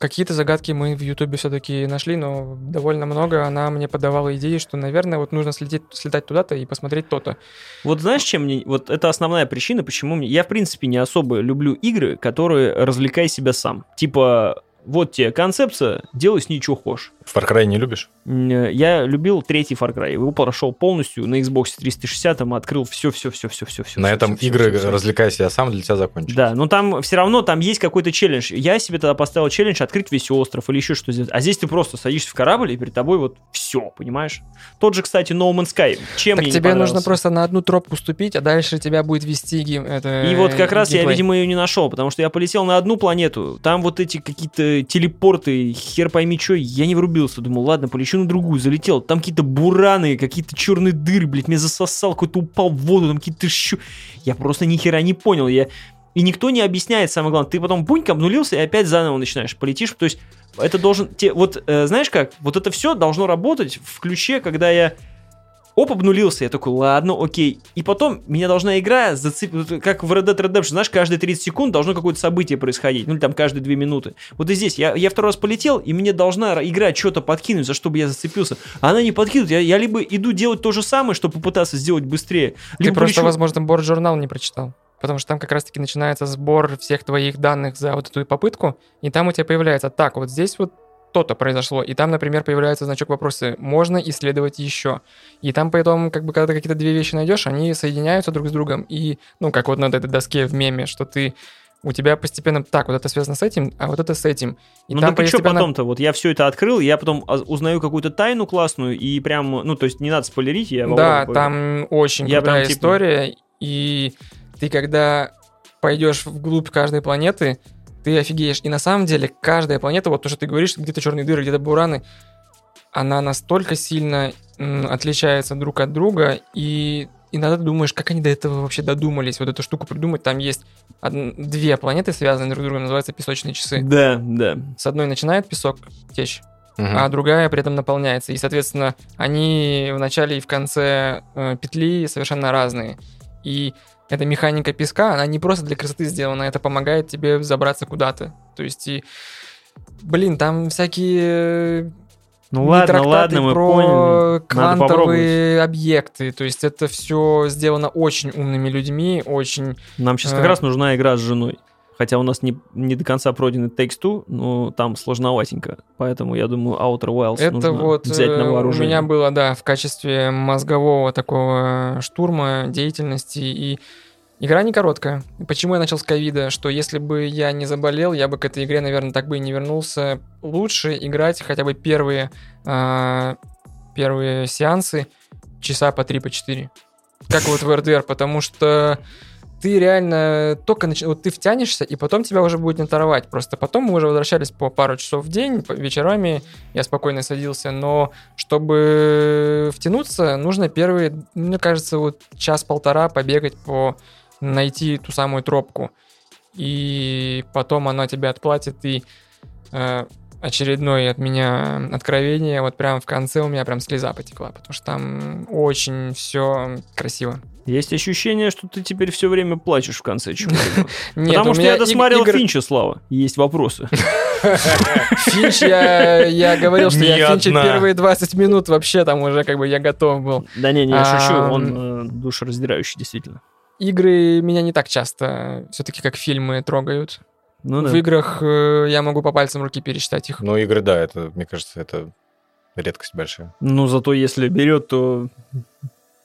Какие-то загадки мы в Ютубе все-таки нашли, но довольно много. Она мне подавала идеи, что, наверное, вот нужно слететь, слетать туда-то и посмотреть то-то. Вот знаешь, чем мне... Вот это основная причина, почему мне... Я, в принципе, не особо люблю игры, которые развлекай себя сам. Типа, вот тебе концепция, делай с ней что хочешь. Far Cry не любишь? Э, Я любил третий Far Cry. Его прошел полностью на Xbox 360, там открыл все, все, все, все, все, все. На этом игры «Развлекай себя сам» для тебя закончились. Да, но там все равно там есть какой-то челлендж. Я себе тогда поставил челлендж открыть весь остров или еще что-то сделать. А здесь ты просто садишься в корабль, и перед тобой вот все, понимаешь? Тот же, кстати, No Man's Sky. Чем так мне не тебе нужно просто на одну тропку ступить, а дальше тебя будет вести ги- это, И вот как раз я, геймплей. видимо, ее не нашел, потому что я полетел на одну планету, там вот эти какие-то телепорты, хер пойми что, я не врубился. Думал, ладно, полечу на другую, залетел. Там какие-то бураны, какие-то черные дыры, блядь, меня засосал, какой-то упал в воду, там какие-то щу... Я просто ни хера не понял, я... И никто не объясняет, самое главное. Ты потом буньк обнулился и опять заново начинаешь. Полетишь, то есть это должен... Те, вот э, знаешь как, вот это все должно работать в ключе, когда я оп, обнулился, я такой, ладно, окей. И потом меня должна игра зацепить, как в Red Dead Redemption, знаешь, каждые 30 секунд должно какое-то событие происходить, ну или там каждые 2 минуты. Вот и здесь, я, я второй раз полетел, и мне должна ра- игра что-то подкинуть, за что бы я зацепился. А она не подкидывает, я, я либо иду делать то же самое, чтобы попытаться сделать быстрее, Ты либо просто, полечу- возможно, борт журнал не прочитал. Потому что там как раз-таки начинается сбор всех твоих данных за вот эту попытку, и там у тебя появляется, так, вот здесь вот то-то произошло, и там, например, появляется значок вопроса, можно исследовать еще. И там потом, как бы, когда ты какие-то две вещи найдешь, они соединяются друг с другом, и, ну, как вот на этой доске в меме, что ты у тебя постепенно так, вот это связано с этим, а вот это с этим. И ну там так и что потом-то? Вот я все это открыл, я потом а, узнаю какую-то тайну классную, и прям, ну то есть не надо спойлерить, я Да, Вову там очень Я крутая прям, типа- история, и ты когда пойдешь вглубь каждой планеты, ты офигеешь. И на самом деле каждая планета, вот то, что ты говоришь, где-то черные дыры, где-то бураны, она настолько сильно м, отличается друг от друга, и иногда ты думаешь, как они до этого вообще додумались, вот эту штуку придумать. Там есть од- две планеты, связанные друг с другом, называются песочные часы. Да, да. С одной начинает песок течь, Мгм. а другая при этом наполняется. И, соответственно, они в начале и в конце э, петли совершенно разные. И эта механика песка, она не просто для красоты сделана, это помогает тебе забраться куда-то. То есть, и, блин, там всякие Ну не ладно, ладно, мы про поняли. Квантовые объекты. То есть это все сделано очень умными людьми, очень... Нам сейчас как А. раз нужна игра с женой. Хотя у нас не, не до конца пройден Takes Two, но там сложноватенько. Поэтому я думаю, Outer Wilds Это нужно вот взять э, на у вооружение. меня было, да, в качестве мозгового такого штурма деятельности. И игра не короткая. Почему я начал с ковида? Что если бы я не заболел, я бы к этой игре, наверное, так бы и не вернулся. Лучше играть хотя бы первые, а, первые сеансы часа по 3 по 4. Как вот в РДР, потому что ты реально только начи... вот ты втянешься, и потом тебя уже будет не оторвать. Просто потом мы уже возвращались по пару часов в день, вечерами я спокойно садился, но чтобы втянуться, нужно первые, мне кажется, вот час-полтора побегать по найти ту самую тропку. И потом она тебя отплатит, и э, очередное от меня откровение, вот прям в конце у меня прям слеза потекла, потому что там очень все красиво. Есть ощущение, что ты теперь все время плачешь в конце чего-то. <laughs> Нет, Потому что я досмотрел иг- игр- Финча, Слава. Есть вопросы. <laughs> <laughs> Финч, я, я говорил, что Ни я Финча одна. первые 20 минут вообще там уже как бы я готов был. Да не, не, я шучу. Он э, душераздирающий, действительно. Игры меня не так часто все-таки как фильмы трогают. Ну да. В играх э, я могу по пальцам руки пересчитать их. Ну, игры, да, это, мне кажется, это редкость большая. Ну, зато если берет, то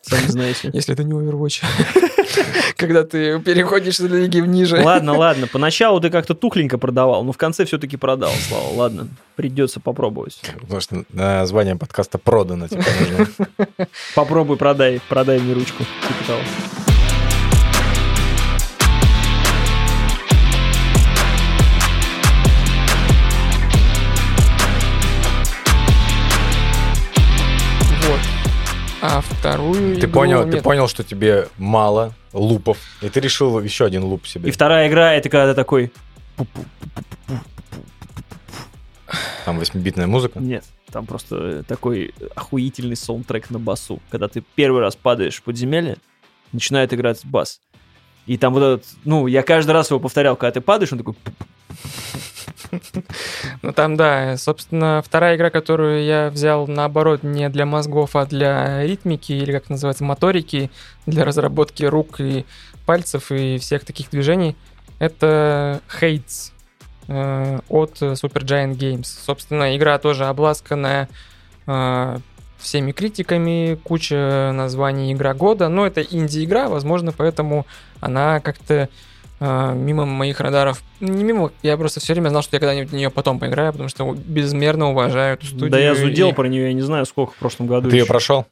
сами знаете. Если это не Overwatch. <laughs> Когда ты переходишь с лиги ниже. Ладно, ладно. Поначалу ты как-то тухленько продавал, но в конце все-таки продал, Слава. Ладно, придется попробовать. Потому что название подкаста продано, типа. Попробуй, продай, продай мне ручку. Типа того. А вторую Ты игру понял, ты понял, что тебе мало лупов, и ты решил еще один луп себе. И вторая игра, это когда ты такой... Там восьмибитная музыка. Нет, там просто такой охуительный саундтрек на басу. Когда ты первый раз падаешь в подземелье, начинает играть бас. И там вот этот, ну, я каждый раз его повторял, когда ты падаешь, он такой... Ну там, да, собственно, вторая игра, которую я взял, наоборот, не для мозгов, а для ритмики, или как называется, моторики, для разработки рук и пальцев и всех таких движений, это Hades э, от Supergiant Games. Собственно, игра тоже обласканная э, всеми критиками, куча названий игра года, но это инди-игра, возможно, поэтому она как-то мимо моих радаров, не мимо, я просто все время знал, что я когда-нибудь в нее потом поиграю, потому что безмерно уважаю эту студию. Да я зудел и- про нее, я не знаю, сколько в прошлом году. Ты ее прошел?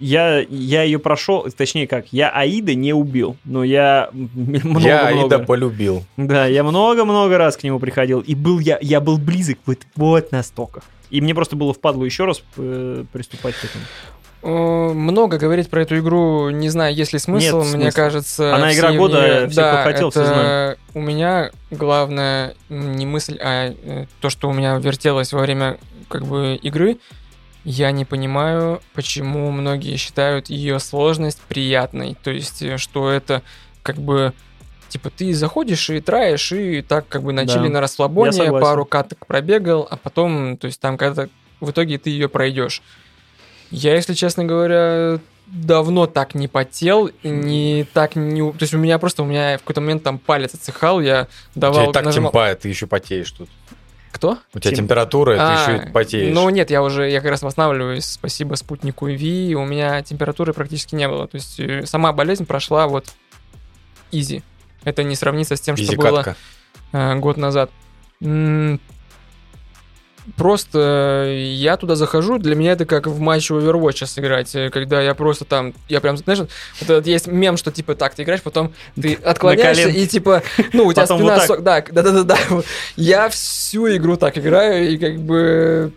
Я, я ее прошел, точнее как, я Аида не убил, но я много-много... Я Аида полюбил. Да, я много-много раз к нему приходил, и был я, я был близок вот, вот настолько. И мне просто было впадло еще раз э, приступать к этому. Э, Много говорить про эту игру, не знаю, есть ли смысл, Нет мне смысла. кажется. Она все игра года, нее- все, кто да, хотел, все это знают. У меня главное не мысль, а э, то, что у меня вертелось во время как бы игры. Я не понимаю, почему многие считают ее сложность приятной. То есть, э, что это как бы типа ты заходишь и траешь, и так как бы начали Да, на расслабоне, пару каток пробегал, а потом, то есть там когда в итоге ты ее пройдешь. Я, если честно говоря, давно так не потел, не так не... у- То есть у меня просто, у меня в какой-то момент там палец отсыхал, я У давал... тебя и так нажимал- темпает, ты еще потеешь тут. Кто? У тебя Тем- температура, А, ты еще и потеешь. Ну нет, я уже, я как раз восстанавливаюсь, спасибо спутнику ВИ, у меня температуры практически не было. То есть э, сама болезнь прошла вот изи. Это не сравнится с тем, что было э, год назад. Просто э, я туда захожу, для меня это как в матче Overwatch сыграть, э, когда я просто там, я прям, знаешь, вот этот есть мем, что типа так, ты играешь, потом ты отклоняешься и типа, ну, у тебя Потом спина... вот со- Да, да-да-да. Я всю игру так играю, и как бы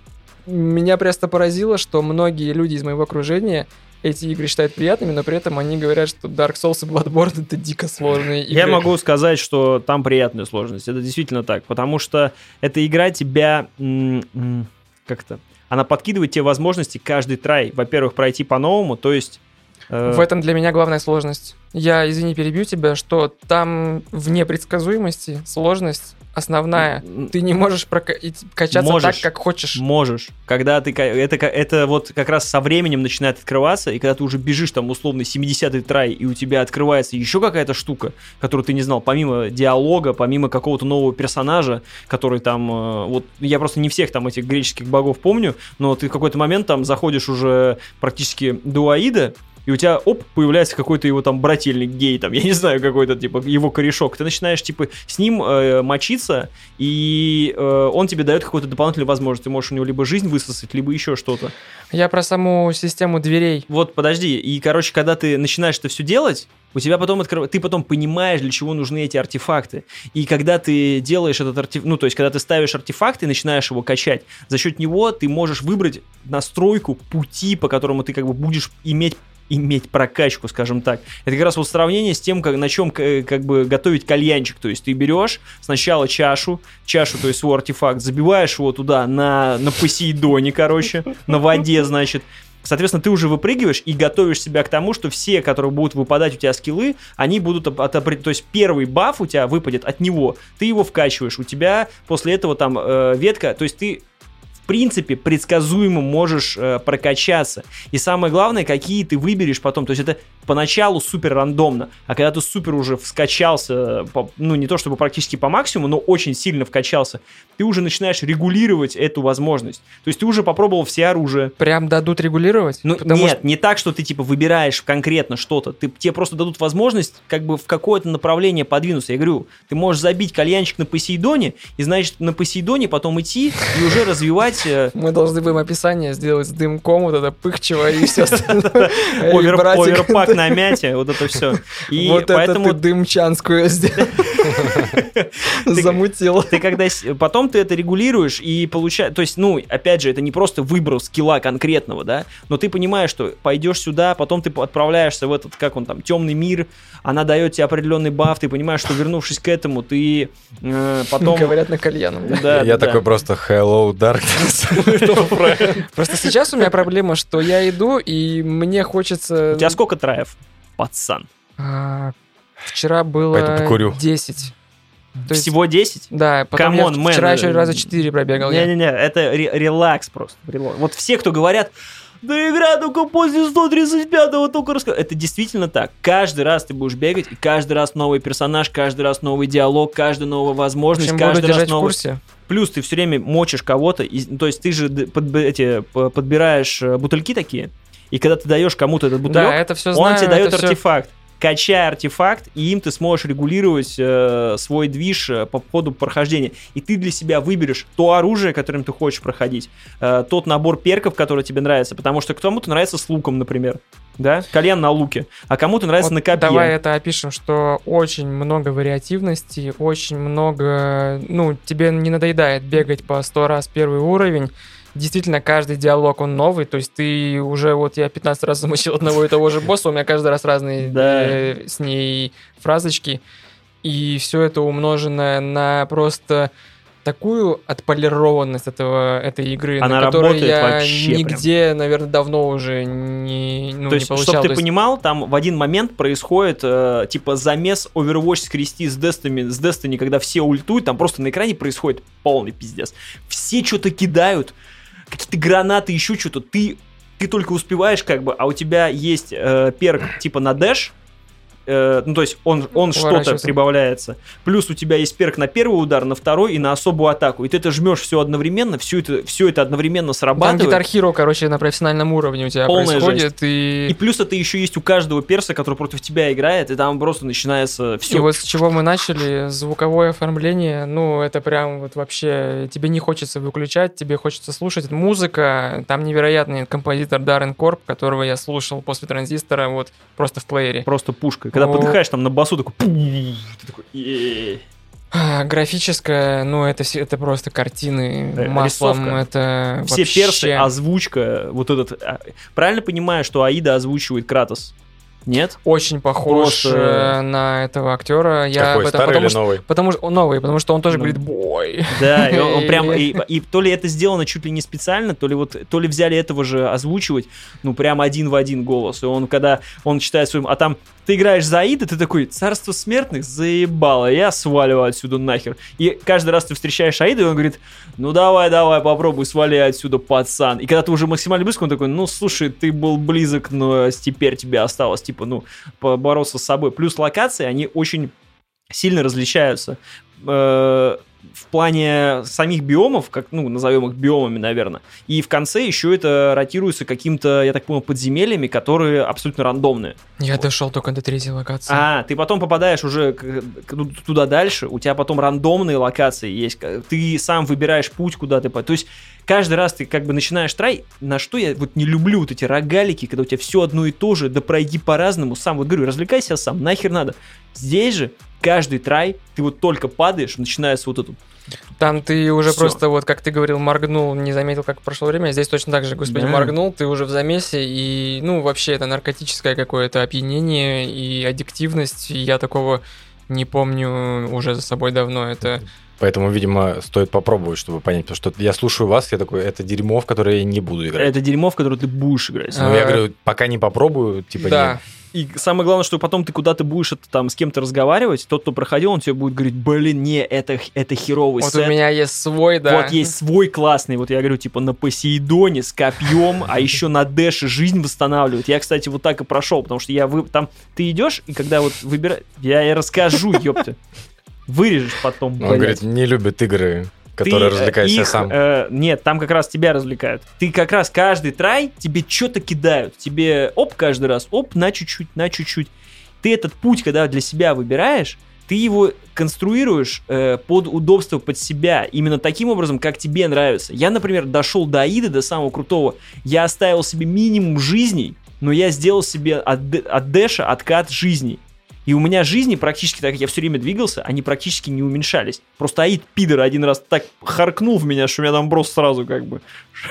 меня просто поразило, что многие люди из моего окружения эти игры считают приятными, но при этом они говорят, что Dark Souls и Bloodborne это дико сложные игры. Я могу сказать, что там приятная сложность. Это действительно так. Потому что эта игра тебя... Как-то... Она подкидывает тебе возможности каждый трай. Во-первых, пройти по-новому, то есть... э, В этом для меня главная сложность. Я, извини, перебью тебя, что там в непредсказуемости сложность основная. Ты не можешь прока- качаться Можешь. так, как хочешь. Можешь. Когда ты... Это, это вот как раз со временем начинает открываться, и когда ты уже бежишь там условно 70-й трай, и у тебя открывается еще какая-то штука, которую ты не знал, помимо диалога, помимо какого-то нового персонажа, который там... э, Вот я просто не всех там этих греческих богов помню, но ты в какой-то момент там заходишь уже практически до Аида, и у тебя, оп, появляется какой-то его там брательник гей, там, я не знаю, какой-то, типа, его корешок. Ты начинаешь, типа, с ним э, мочиться, и э, он тебе дает какую-то дополнительную возможность. Ты можешь у него либо жизнь высосать, либо еще что-то. Я про саму систему дверей. Вот, подожди, и, короче, когда ты начинаешь это все делать, у тебя потом открыв... ты потом понимаешь, для чего нужны эти артефакты. И когда ты делаешь этот артефакт, ну, то есть, когда ты ставишь артефакт и начинаешь его качать, за счет него ты можешь выбрать настройку пути, по которому ты как бы будешь иметь иметь прокачку, скажем так. Это как раз вот сравнение с тем, как, на чем к- как бы готовить кальянчик. То есть ты берешь сначала чашу, чашу, то есть свой артефакт, забиваешь его туда на, на Посейдоне, короче, на воде, значит, Соответственно, ты уже выпрыгиваешь и готовишь себя к тому, что все, которые будут выпадать у тебя скиллы, они будут от, то есть первый баф у тебя выпадет от него, ты его вкачиваешь, у тебя после этого там э, ветка, то есть ты принципе предсказуемо можешь э, прокачаться. И самое главное, какие ты выберешь потом. То есть это поначалу супер рандомно, а когда ты супер уже вскачался, э, по- ну не то чтобы практически по максимуму, но очень сильно вкачался, ты уже начинаешь регулировать эту возможность. То есть ты уже попробовал все оружия, Прям дадут регулировать? ну, нет, что- не так, что ты типа выбираешь конкретно что-то. Ты, тебе просто дадут возможность как бы в какое-то направление подвинуться. Я говорю, ты можешь забить кальянчик на Посейдоне, и значит на Посейдоне потом идти и уже развивать э, <laughs> Мы должны будем описание сделать с дымком, вот это пыхчево и все остальное. <laughs> Оверпак на мяте, вот это все. И Вот поэтому это ты дымчанскую <laughs> сделал. Замутил. ты когда потом ты это регулируешь и получаешь, то есть, ну, опять же, это не просто выброс скилла конкретного, да, но ты понимаешь, что пойдешь сюда, потом ты отправляешься в этот, как он там, темный мир, она дает тебе определенный баф, ты понимаешь, что вернувшись к этому, ты э, потом... <laughs> Говорят на кальяном. да. <laughs> Да, Я да, такой да. просто Hello Darkness. Просто сейчас у меня проблема, что я иду, и мне хочется... У тебя сколько траев, пацан? А, Вчера было покурю. 10. То есть- Всего 10? Да, потом я мэн, вчера еще э, раза 4 пробегал. Не-не-не, это ре- релакс просто. релакс. Вот все, кто говорят, да игра только после 135-го только рассказывает. Это действительно так. Каждый раз ты будешь бегать, и каждый раз новый персонаж, каждый раз новый диалог, каждая новая возможность, общем, каждый раз держать в новый... курсе. Плюс ты все время мочишь кого-то, и- то есть ты же д- подб- эти, подбираешь э, бутыльки такие, и когда ты даешь кому-то этот бутылек, Да, это все он знаю. тебе дает артефакт. Качай артефакт, и им ты сможешь регулировать э, свой движ э, по ходу прохождения. И ты для себя выберешь то оружие, которым ты хочешь проходить, э, тот набор перков, который тебе нравится. Потому что кому-то нравится с луком, например. Да? Кальян на луке. А кому-то нравится Вот на копье. Давай это опишем, что очень много вариативности, очень много, ну, тебе не надоедает бегать по 100 раз первый уровень. Действительно, каждый диалог, он новый, то есть ты уже, вот я 15 раз замучил одного и того же босса, у меня каждый раз разные э, с ней фразочки, и все это умноженное на просто такую отполированность этого, этой игры, Она на которой я вообще прям. нигде, наверное, давно уже не, ну, То есть, не получал. чтобы ты есть понимал, там в один момент происходит э, типа замес Overwatch скрести с Destiny, с Destiny, когда все ультуют, там просто на экране происходит полный пиздец. Все что-то кидают, какие-то гранаты, еще что-то. Ты, ты только успеваешь как бы, а у тебя есть э, перк типа на дэш, э, ну то есть он, он что-то прибавляется. Плюс у тебя есть перк на первый удар, на второй и на особую атаку. И ты это жмешь все одновременно, все это, все это одновременно Там срабатывает. Guitar Hero, короче, на профессиональном уровне у тебя Полная происходит, и... И плюс это еще есть у каждого перса, который против тебя играет, и там просто начинается И все. вот с чего мы начали, звуковое оформление, ну, это прям вот вообще, тебе не хочется выключать, тебе хочется слушать. Музыка, там невероятный композитор Даррен Корп, которого я слушал после транзистора, вот, просто в плеере. Просто пушка. Когда О. подыхаешь там на басу, такой... Ты такой... А, Графическое, ну, это, все- это просто картины Э, маслом, рисовка. это Все вообще... персы, озвучка, вот этот... а, Правильно понимаю, что Аида озвучивает Кратос? Нет? Очень похож Просто- э, на этого актера. Я Какой, этом- старый потому или что- новый? Потому что он новый, потому что он тоже Ну. говорит бой. Да, и он, он прям... И, <laughs> и то ли это сделано чуть ли не специально, то ли вот... То ли взяли этого же озвучивать, ну, прям один в один голос. И он, когда он читает своим... А там ты играешь за Аида, ты такой, царство смертных заебало, я сваливаю отсюда нахер. И каждый раз ты встречаешь Аида, и он говорит, ну давай, давай, попробуй, свали отсюда, пацан. И когда ты уже максимально близко, он такой, ну слушай, ты был близок, но теперь тебе осталось, типа, ну, побороться с собой. Плюс локации, они очень сильно различаются. Э, в плане самих биомов, как, ну, назовем их биомами, наверное. И в конце еще это ротируется каким-то, я так понял, подземельями, которые абсолютно рандомные. Я дошел только до третьей локации. А, ты потом попадаешь уже к- туда дальше, у тебя потом рандомные локации есть, ты сам выбираешь путь, куда ты... То есть каждый раз ты как бы начинаешь трай, на что я вот не люблю вот эти рогалики, когда у тебя все одно и то же, да пройди по-разному, сам, вот говорю, развлекайся сам, нахер надо. Здесь же каждый трай, ты вот только падаешь, начинается вот это Там ты уже Всё. просто, вот как ты говорил, моргнул, не заметил, как прошло время. Здесь точно так же, господи, Да. моргнул, ты уже в замесе, и, ну, вообще это наркотическое какое-то опьянение и аддиктивность. И я такого не помню уже за собой давно. Это Поэтому, видимо, стоит попробовать, чтобы понять. Потому что я слушаю вас, я такой, это дерьмо, в которое я не буду играть. Это дерьмо, в которое ты будешь играть. Но я А, говорю, пока не попробую, типа, да. нет. И самое главное, что потом ты куда-то будешь это, там с кем-то разговаривать, тот, кто проходил, он тебе будет говорить, блин, не, это, это херовый Вот сет. у меня есть свой, да. Вот есть свой классный, вот я говорю, типа на Посейдоне с копьем, а еще на Дэше жизнь восстанавливает. Я, кстати, вот так и прошел, потому что я вы... там ты идешь, и когда вот выбираешь, я и расскажу, ёпта. Вырежешь потом, Он блядь. говорит, не любит игры, которые Ты, э, развлекаешься сам. э, нет, там как раз тебя развлекают. Ты как раз каждый трай тебе что-то кидают. Тебе оп каждый раз, оп, на чуть-чуть, на чуть-чуть. Ты этот путь, когда для себя выбираешь, ты его конструируешь э, под удобство, под себя, именно таким образом, как тебе нравится. Я, например, дошел до Аида, до самого крутого. Я оставил себе минимум жизней, но я сделал себе от, от Дэша откат жизней. И у меня жизни практически, так как я все время двигался, они практически не уменьшались. Просто Аид пидор один раз так харкнул в меня, что у меня там просто сразу как бы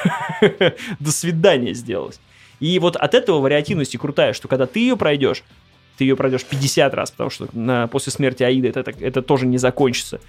<laughs> до свидания сделалось. И вот от этого вариативности крутая, что когда ты ее пройдешь, ты ее пройдешь 50 раз, потому что на, после смерти Аида это, так- это тоже не закончится.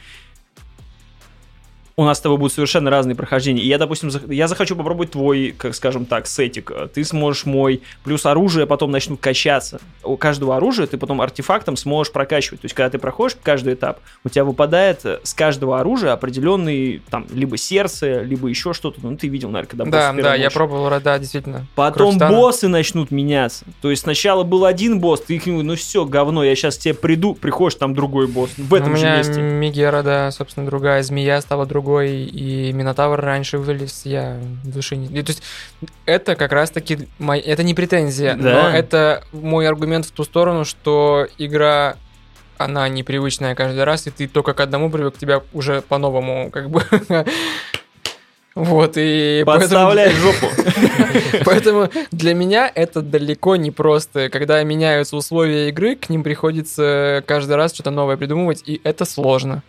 У нас с тобой будут совершенно разные прохождения. И я, допустим, зах- я захочу попробовать твой, как скажем так, сетик. Ты сможешь мой. Плюс оружие потом начнут качаться. У каждого оружия ты потом артефактом сможешь прокачивать. То есть, когда ты проходишь каждый этап, у тебя выпадает с каждого оружия определенный, там, либо сердце, либо еще что-то. Ну, ты видел, наверное, когда Да, да, я пробовал, да, действительно. Потом Кровь Титана. боссы начнут меняться. То есть сначала был один босс, ты нему, ну все, говно, я сейчас тебе приду, приходишь, там другой босс. В этом У же меня месте. Мегера, да, собственно, другая, змея стала другой, и Минотавр раньше вылез, я в душе не... То есть это как раз-таки... мой- Это не претензия, Да. но это мой аргумент в ту сторону, что игра она непривычная каждый раз, и ты только к одному привык, тебя уже по-новому как бы... <laughs> Вот, и Подставляй поэтому, жопу. <laughs> поэтому для меня это далеко не просто. Когда меняются условия игры, к ним приходится каждый раз что-то новое придумывать, и это сложно.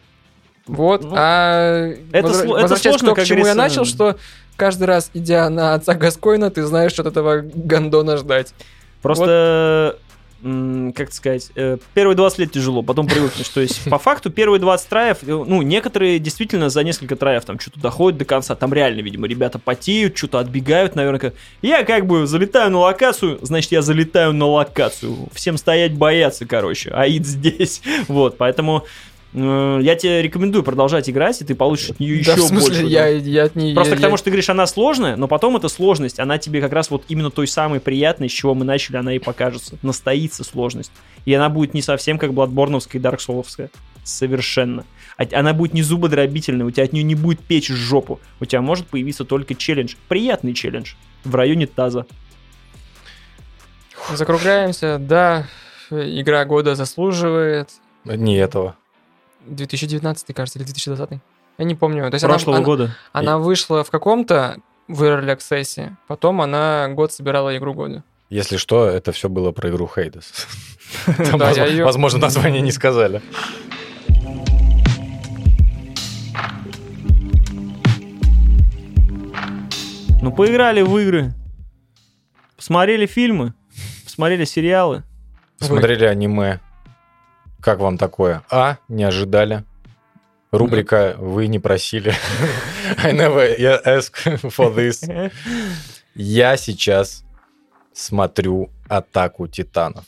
Вот, Ну, а это возра- это сложно, как к чему я начал, что каждый раз, идя на отца Гаскоина, ты знаешь, что от этого гандона ждать. Просто, м, как сказать, э, первые 20 лет тяжело, потом привыкнешь. То есть, по факту, первые 20 траев, э, ну, некоторые действительно за несколько траев там что-то доходят до конца. Там реально, видимо, ребята потеют, что-то отбегают, наверное. как- Я как бы залетаю на локацию, значит, я залетаю на локацию. Всем стоять бояться, короче. Аид здесь. <laughs> Вот, поэтому я тебе рекомендую продолжать играть, и ты получишь от нее да, еще в смысле, больше. я, я от нее... Просто я- к тому, я- что ты говоришь, она сложная, но потом эта сложность, она тебе как раз вот именно той самой приятной, с чего мы начали, она и покажется. Настоится сложность. И она будет не совсем как Бладборновская и Дарксоловская. Совершенно. А- Она будет не зубодробительной, у тебя от нее не будет печь в жопу. У тебя может появиться только челлендж. Приятный челлендж. В районе таза. Закругляемся, да, игра года заслуживает. Не этого. 2019, кажется, или 2020. Я не помню. То есть она- Прошлого она, года. Она вышла в каком-то в Early Access, потом она год собирала игру года. Если что, это все было про игру Хейдес. <laughs> Там, Да, я возможно, название не сказали. Ну, поиграли в игры. Посмотрели фильмы. Посмотрели сериалы. Смотрели аниме. Как вам такое? А, не ожидали. Рубрика «Вы не просили». <laughs> I never ask for this. Я сейчас смотрю «Атаку титанов».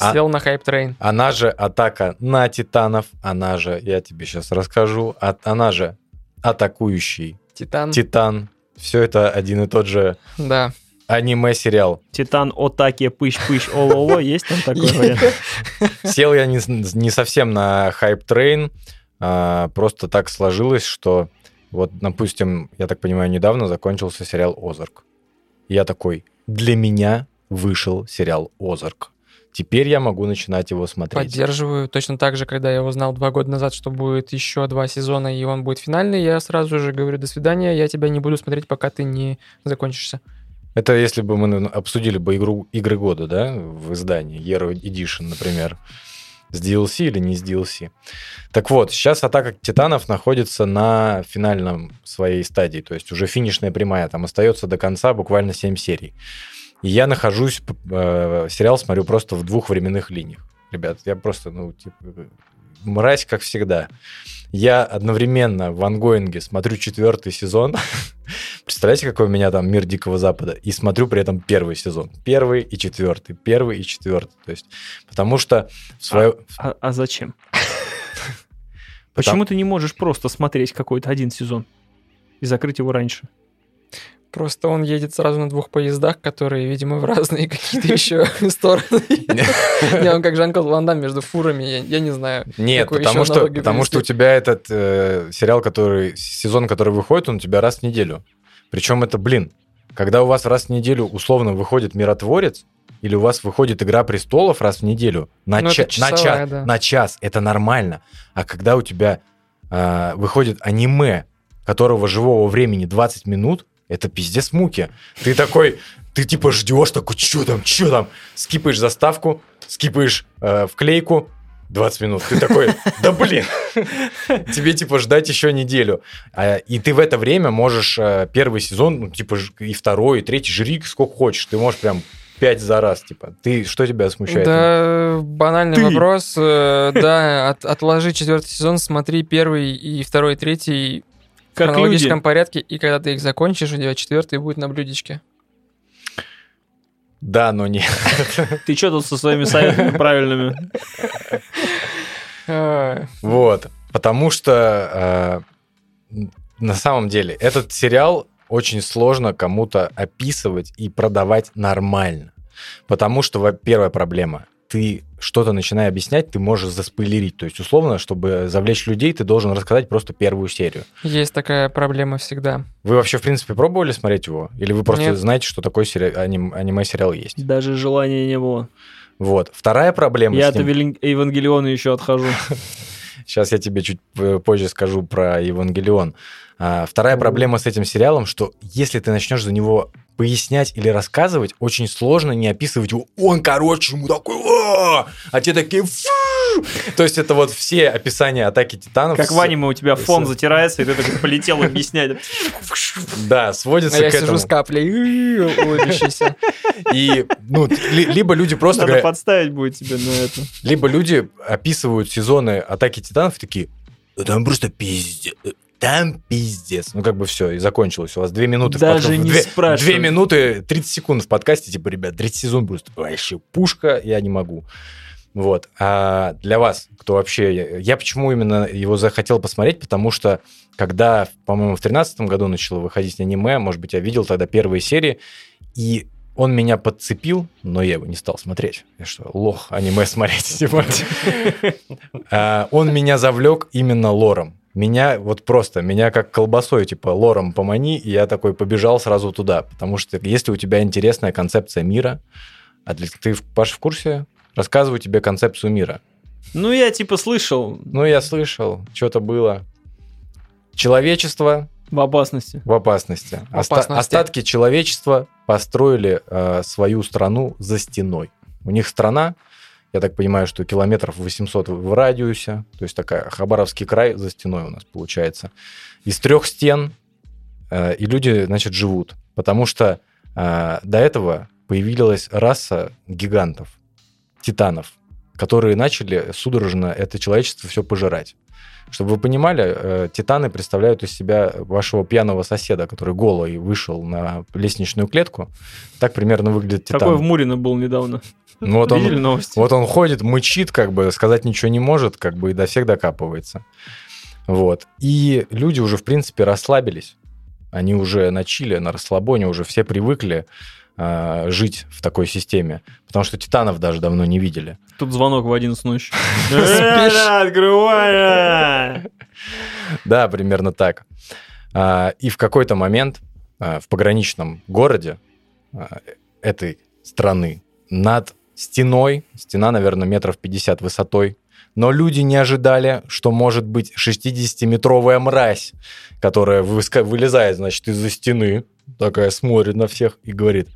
А- Сел на hype train. Она же «Атака на титанов», она же, я тебе сейчас расскажу, а- она же «Атакующий Титан. титан». Все это один и тот же Да. аниме-сериал. Титан Отаки Пыщ-Пыщ Ололо. Есть там такой <laughs> вариант? Сел я не, не совсем на hype train, а, просто так сложилось, что вот, допустим, я так понимаю, недавно закончился сериал «Озарк». Я такой, для меня вышел сериал «Озарк». Теперь я могу начинать его смотреть. Поддерживаю. Точно так же, когда я узнал два года назад, что будет еще два сезона, и он будет финальный, я сразу же говорю, до свидания, я тебя не буду смотреть, пока ты не закончишься. Это если бы мы обсудили бы игру игры года, да, в издании, Hero Edition, например, с DLC или не с DLC. Так вот, сейчас Атака Титанов находится на финальном своей стадии, то есть уже финишная прямая, там остается до конца буквально 7 серий. И я нахожусь, э, сериал смотрю просто в двух временных линиях. Ребят, я просто, ну, типа, мразь, как всегда. Я одновременно в ангоинге смотрю четвертый сезон. <laughs> Представляете, какой у меня там мир Дикого Запада? И смотрю при этом первый сезон. Первый и четвертый. Первый и четвертый. То есть, потому что свое... А, а зачем? <laughs> Почему ты не можешь просто смотреть какой-то один сезон и закрыть его раньше? Просто он едет сразу на двух поездах, которые, видимо, в разные <laughs> какие-то еще <laughs> стороны. Не, он как Жан-Клод Ван Дам между фурами, я не знаю. Нет, потому что, потому что у тебя этот э, сериал, который сезон, который выходит, он у тебя раз в неделю. Причем это, блин, когда у вас раз в неделю условно выходит миротворец, или у вас выходит Игра престолов раз в неделю на, Ну, ча- это на, часовая, час, да. на час, это нормально. А когда у тебя а, выходит аниме, которого живого времени 20 минут, это пиздец муки. Ты такой, ты типа ждешь, такой, что там, что там? Скипаешь заставку, скипаешь э, вклейку, 20 минут. Ты такой, да блин, <laughs> тебе типа ждать еще неделю. А, И ты в это время можешь э, первый сезон, ну, типа и второй, и третий, жри сколько хочешь. Ты можешь прям пять за раз, типа. Ты, что тебя смущает? Да, банальный Ты. вопрос. э, Да, от- отложи четвертый сезон, смотри первый и второй, третий. В Как хронологическом люди. порядке, и когда ты их закончишь, у тебя четвертый будет на блюдечке. Да, но не. <laughs> Ты что тут со своими советами правильными? Вот. Потому что э, на самом деле этот сериал очень сложно кому-то описывать и продавать нормально. Потому что, во- первая проблема, ты что-то начиная объяснять, ты можешь заспойлерить. То есть, условно, чтобы завлечь людей, ты должен рассказать просто первую серию. Есть такая проблема всегда. Вы вообще, в принципе, пробовали смотреть его? Или вы просто Нет. знаете, что такой сери- аним- аниме-сериал есть? Даже желания не было. Вот. Вторая проблема Я с от ним- Евангелиона еще отхожу. <laughs> Сейчас я тебе чуть э, позже скажу про Евангелион. А, Вторая проблема с этим сериалом, что если ты начнешь за него пояснять или рассказывать, очень сложно не описывать его. Он, короче, ему такой, «А!» а те такие, «Фу!» То есть это вот все описания атаки титанов. Как с- в аниме у тебя фон с- затирается, и ты такой полетел объяснять. Да, А сводится я к сижу этому. с каплей, улыбящийся. И, ну, ли- либо люди просто Надо говорят, подставить будет тебе на это. либо люди описывают сезоны атаки титанов и такие, «Да там просто пиздец. Там пиздец. Ну, как бы все, и закончилось. У вас две минуты. в Даже подка- не две, спрашивай. две минуты, 30 секунд в подкасте. Типа, ребят, третий сезон просто вообще пушка, я не могу. Вот. А для вас, кто вообще... Я почему именно его захотел посмотреть? Потому что, когда, по-моему, в 2013 году начало выходить аниме, может быть, я видел тогда первые серии, и он меня подцепил, но я его не стал смотреть. Я что, лох аниме смотреть? <laughs> типа. <laughs> А, Он меня завлек именно лором. Меня вот просто, меня как колбасой, типа, лором помани, и я такой побежал сразу туда. Потому что если у тебя интересная концепция мира, а для- ты, Паш, в курсе? Рассказываю тебе концепцию мира. Ну, я типа слышал Ну, я слышал, что-то было. Человечество в опасности. в опасности. В Оста- опасности. остатки человечества построили э, свою страну за стеной. У них страна, я так понимаю, что километров 800 в радиусе, то есть такая Хабаровский край за стеной у нас получается. Из трех стен, э, и люди, значит, живут. Потому что э, до этого появилась раса гигантов, титанов, которые начали судорожно это человечество все пожирать. Чтобы вы понимали, э, титаны представляют из себя вашего пьяного соседа, который голый вышел на лестничную клетку. Так примерно выглядит титан. Такой в Мурино был недавно. Ну, вот, Видели он, новости? вот он ходит, мычит, как бы сказать ничего не может, как бы и до всех докапывается. Вот. И люди уже, в принципе, расслабились. Они уже на чиле, на расслабоне, уже все привыкли а, жить в такой системе. Потому что титанов даже давно не видели. Тут звонок в 11 ночи. <laughs> Э, Открывай! <laughs> Да, примерно так. А, И в какой-то момент а, в пограничном городе этой страны над стеной, стена, наверное, метров 50 высотой, но люди не ожидали, что может быть 60-метровая мразь, которая вылезает, значит, из-за стены, такая смотрит на всех и говорит,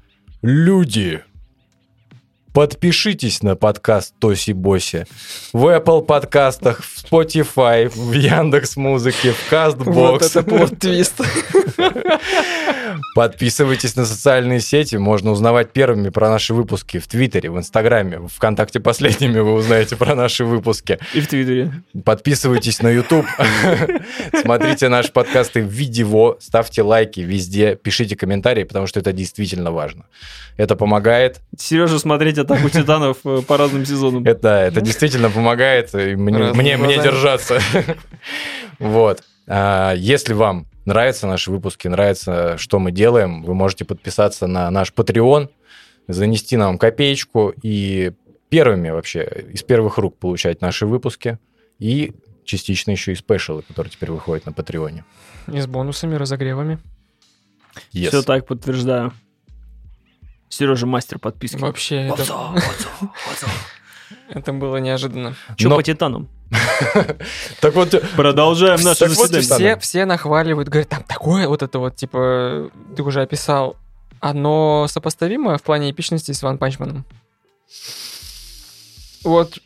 люди, подпишитесь на подкаст Тоси Боси в Apple подкастах, в Spotify, в Яндекс Музыке, в Castbox. Вот это плод-твист. Подписывайтесь на социальные сети, можно узнавать первыми про наши выпуски в Твиттере, в Инстаграме, в ВКонтакте последними вы узнаете про наши выпуски. И в Твиттере. Подписывайтесь на YouTube, смотрите наши подкасты в видео, ставьте лайки везде, пишите комментарии, потому что это действительно важно. Это помогает, Сережа смотреть атаку титанов э, по разным сезонам. это, это действительно помогает мне, мне, держаться. <laughs> Вот. А, Если вам нравятся наши выпуски, нравится, что мы делаем, вы можете подписаться на наш Patreon, занести нам копеечку и первыми вообще из первых рук получать наши выпуски и частично еще и спешалы, которые теперь выходят на Патреоне. И с бонусами, разогревами. Yes. Все так подтверждаю. Сережа мастер подписки. Вообще, это, это было неожиданно. Че Но- по титанам? <laughs> Так вот, Продолжаем наше Так вот, заседание. Все нахваливают, говорят, там такое вот это вот, типа, ты уже описал. Оно сопоставимо в плане эпичности с Ван Панчманом? Вот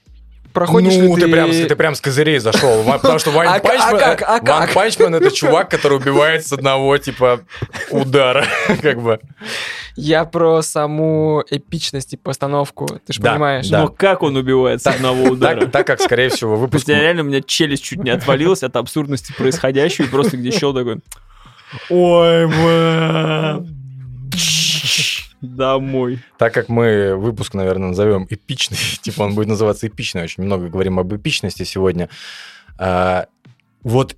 проходишь ну, ли ты... прям, с- ты прям с козырей зашел. Потому что Вайн А ка- а Панчман, как? А Ван как? Панчман это чувак, который убивает с одного, типа, удара. <laughs> Как бы. Я про саму эпичность и постановку, ты же Да, понимаешь. да. Но как он убивает с одного удара? Так, так как, скорее всего, выпуск... я реально у меня челюсть чуть не отвалилась от абсурдности происходящего, и просто где щел такой... Ой, бля. Домой. Так как мы выпуск, наверное, назовем эпичный, <laughs> типа он будет называться эпичный, очень много говорим об эпичности сегодня. А, вот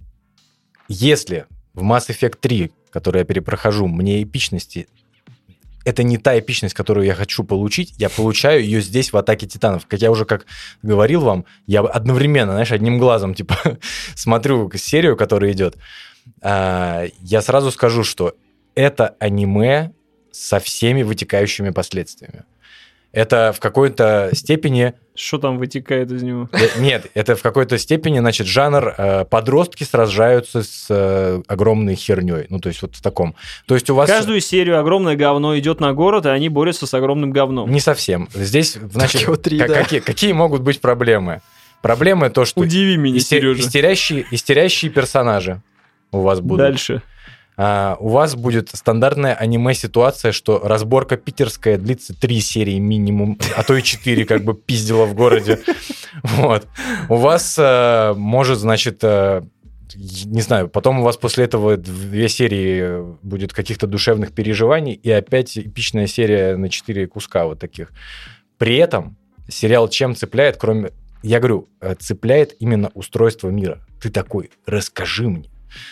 если в Mass Effect 3, который я перепрохожу, мне эпичности это не та эпичность, которую я хочу получить, я получаю ее здесь в «Атаке Титанов». Как я уже как говорил вам, я одновременно, знаешь, одним глазом, типа, <laughs> смотрю серию, которая идет. А, я сразу скажу, что это аниме со всеми вытекающими последствиями. Это в какой-то степени... Что там вытекает из него? э, Нет, это в какой-то степени, значит, жанр э, подростки сражаются с э, огромной херней. Ну, то есть вот в таком. То есть у вас... Каждую серию огромное говно идет на город, и они борются с огромным говном. Не совсем. Здесь, значит, Токио 3, ка- да. какие, какие могут быть проблемы? Проблемы то, что Удиви меня, исте- Сережа. истерящие, истерящие персонажи у вас будут. Дальше. А, у вас будет стандартная аниме-ситуация, что разборка питерская длится три серии минимум, а то и четыре, как бы пиздила в городе. Вот. У вас э, может, значит, э, не знаю, потом у вас после этого две серии будет каких-то душевных переживаний и опять эпичная серия на четыре куска вот таких. При этом сериал чем цепляет, кроме... Я говорю, э, цепляет именно устройство мира. Ты такой, расскажи мне.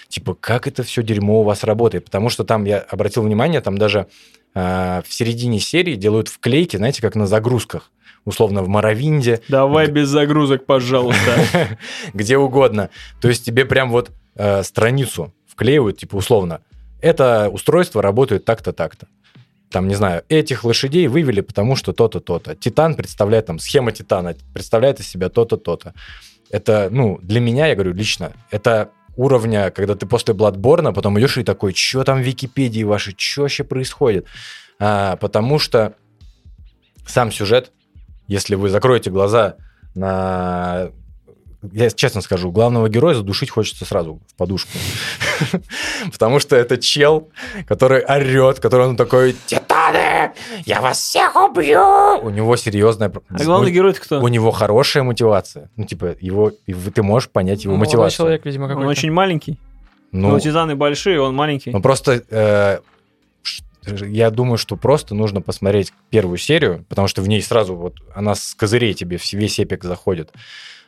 Типа, как это все дерьмо у вас работает? Потому что там, я обратил внимание, там даже э, в середине серии делают вклейки, знаете, как на загрузках. Условно, в Моровинде, Давай без загрузок, пожалуйста. <laughs> где угодно. То есть тебе прям вот э, страницу вклеивают, типа условно, это устройство работает так-то, так-то. Там, не знаю, этих лошадей вывели, потому что то-то, то-то. Титан представляет, там, схема Титана представляет из себя то-то, то-то. Это, ну, для меня, я говорю, лично, это уровня, когда ты после Бладборна потом идешь и такой, что там в Википедии ваши, что вообще происходит? А, потому что сам сюжет, если вы закроете глаза на... Я честно скажу, главного героя задушить хочется сразу в подушку. <laughs> Потому что это чел, который орет, который он такой, Титаны, я вас всех убью! У него серьезная... А главный герой кто? У него хорошая мотивация. Ну, типа, его... Ты можешь понять его Молодой мотивацию. человек, видимо, Он какой-то. очень маленький. Ну, Ну, титаны большие, он маленький. ну, просто... э, я думаю, что просто нужно посмотреть первую серию, потому что в ней сразу вот она с козырей тебе в весь эпик заходит.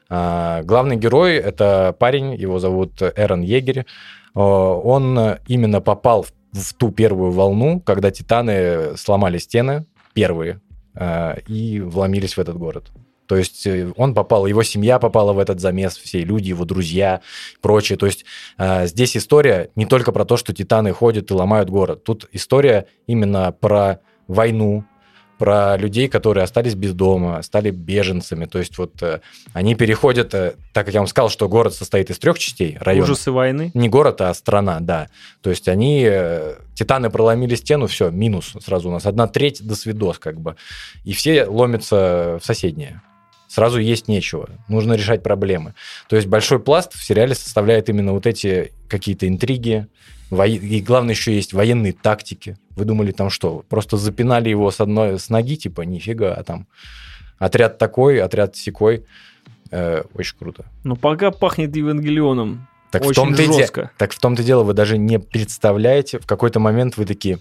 А, главный герой — это парень, его зовут Эрон Егерь. Он именно попал в, ту первую волну, когда титаны сломали стены, первые, э, и вломились в этот город. То есть э, он попал, его семья попала в этот замес, все люди, его друзья, прочее. То есть э, здесь история не только про то, что титаны ходят и ломают город. Тут история именно про войну, про людей, которые остались без дома, стали беженцами. То есть вот э, они переходят, э, так как я вам сказал, что город состоит из трех частей района. Ужасы войны. Не город, а страна, да. То есть они, э, титаны проломили стену, все, минус сразу у нас. Одна треть до свидос как бы. И все ломятся в соседние. Сразу есть нечего. Нужно решать проблемы. То есть большой пласт в сериале составляет именно вот эти какие-то интриги. во- И главное еще есть военные тактики. Вы думали там что? Просто запинали его с одной с ноги, типа, нифига, а там отряд такой, отряд секой. Э, очень круто. Но пока пахнет Евангелионом. Так в Очень и де- жестко. Так в том-то дело, вы даже не представляете, в какой-то момент вы такие...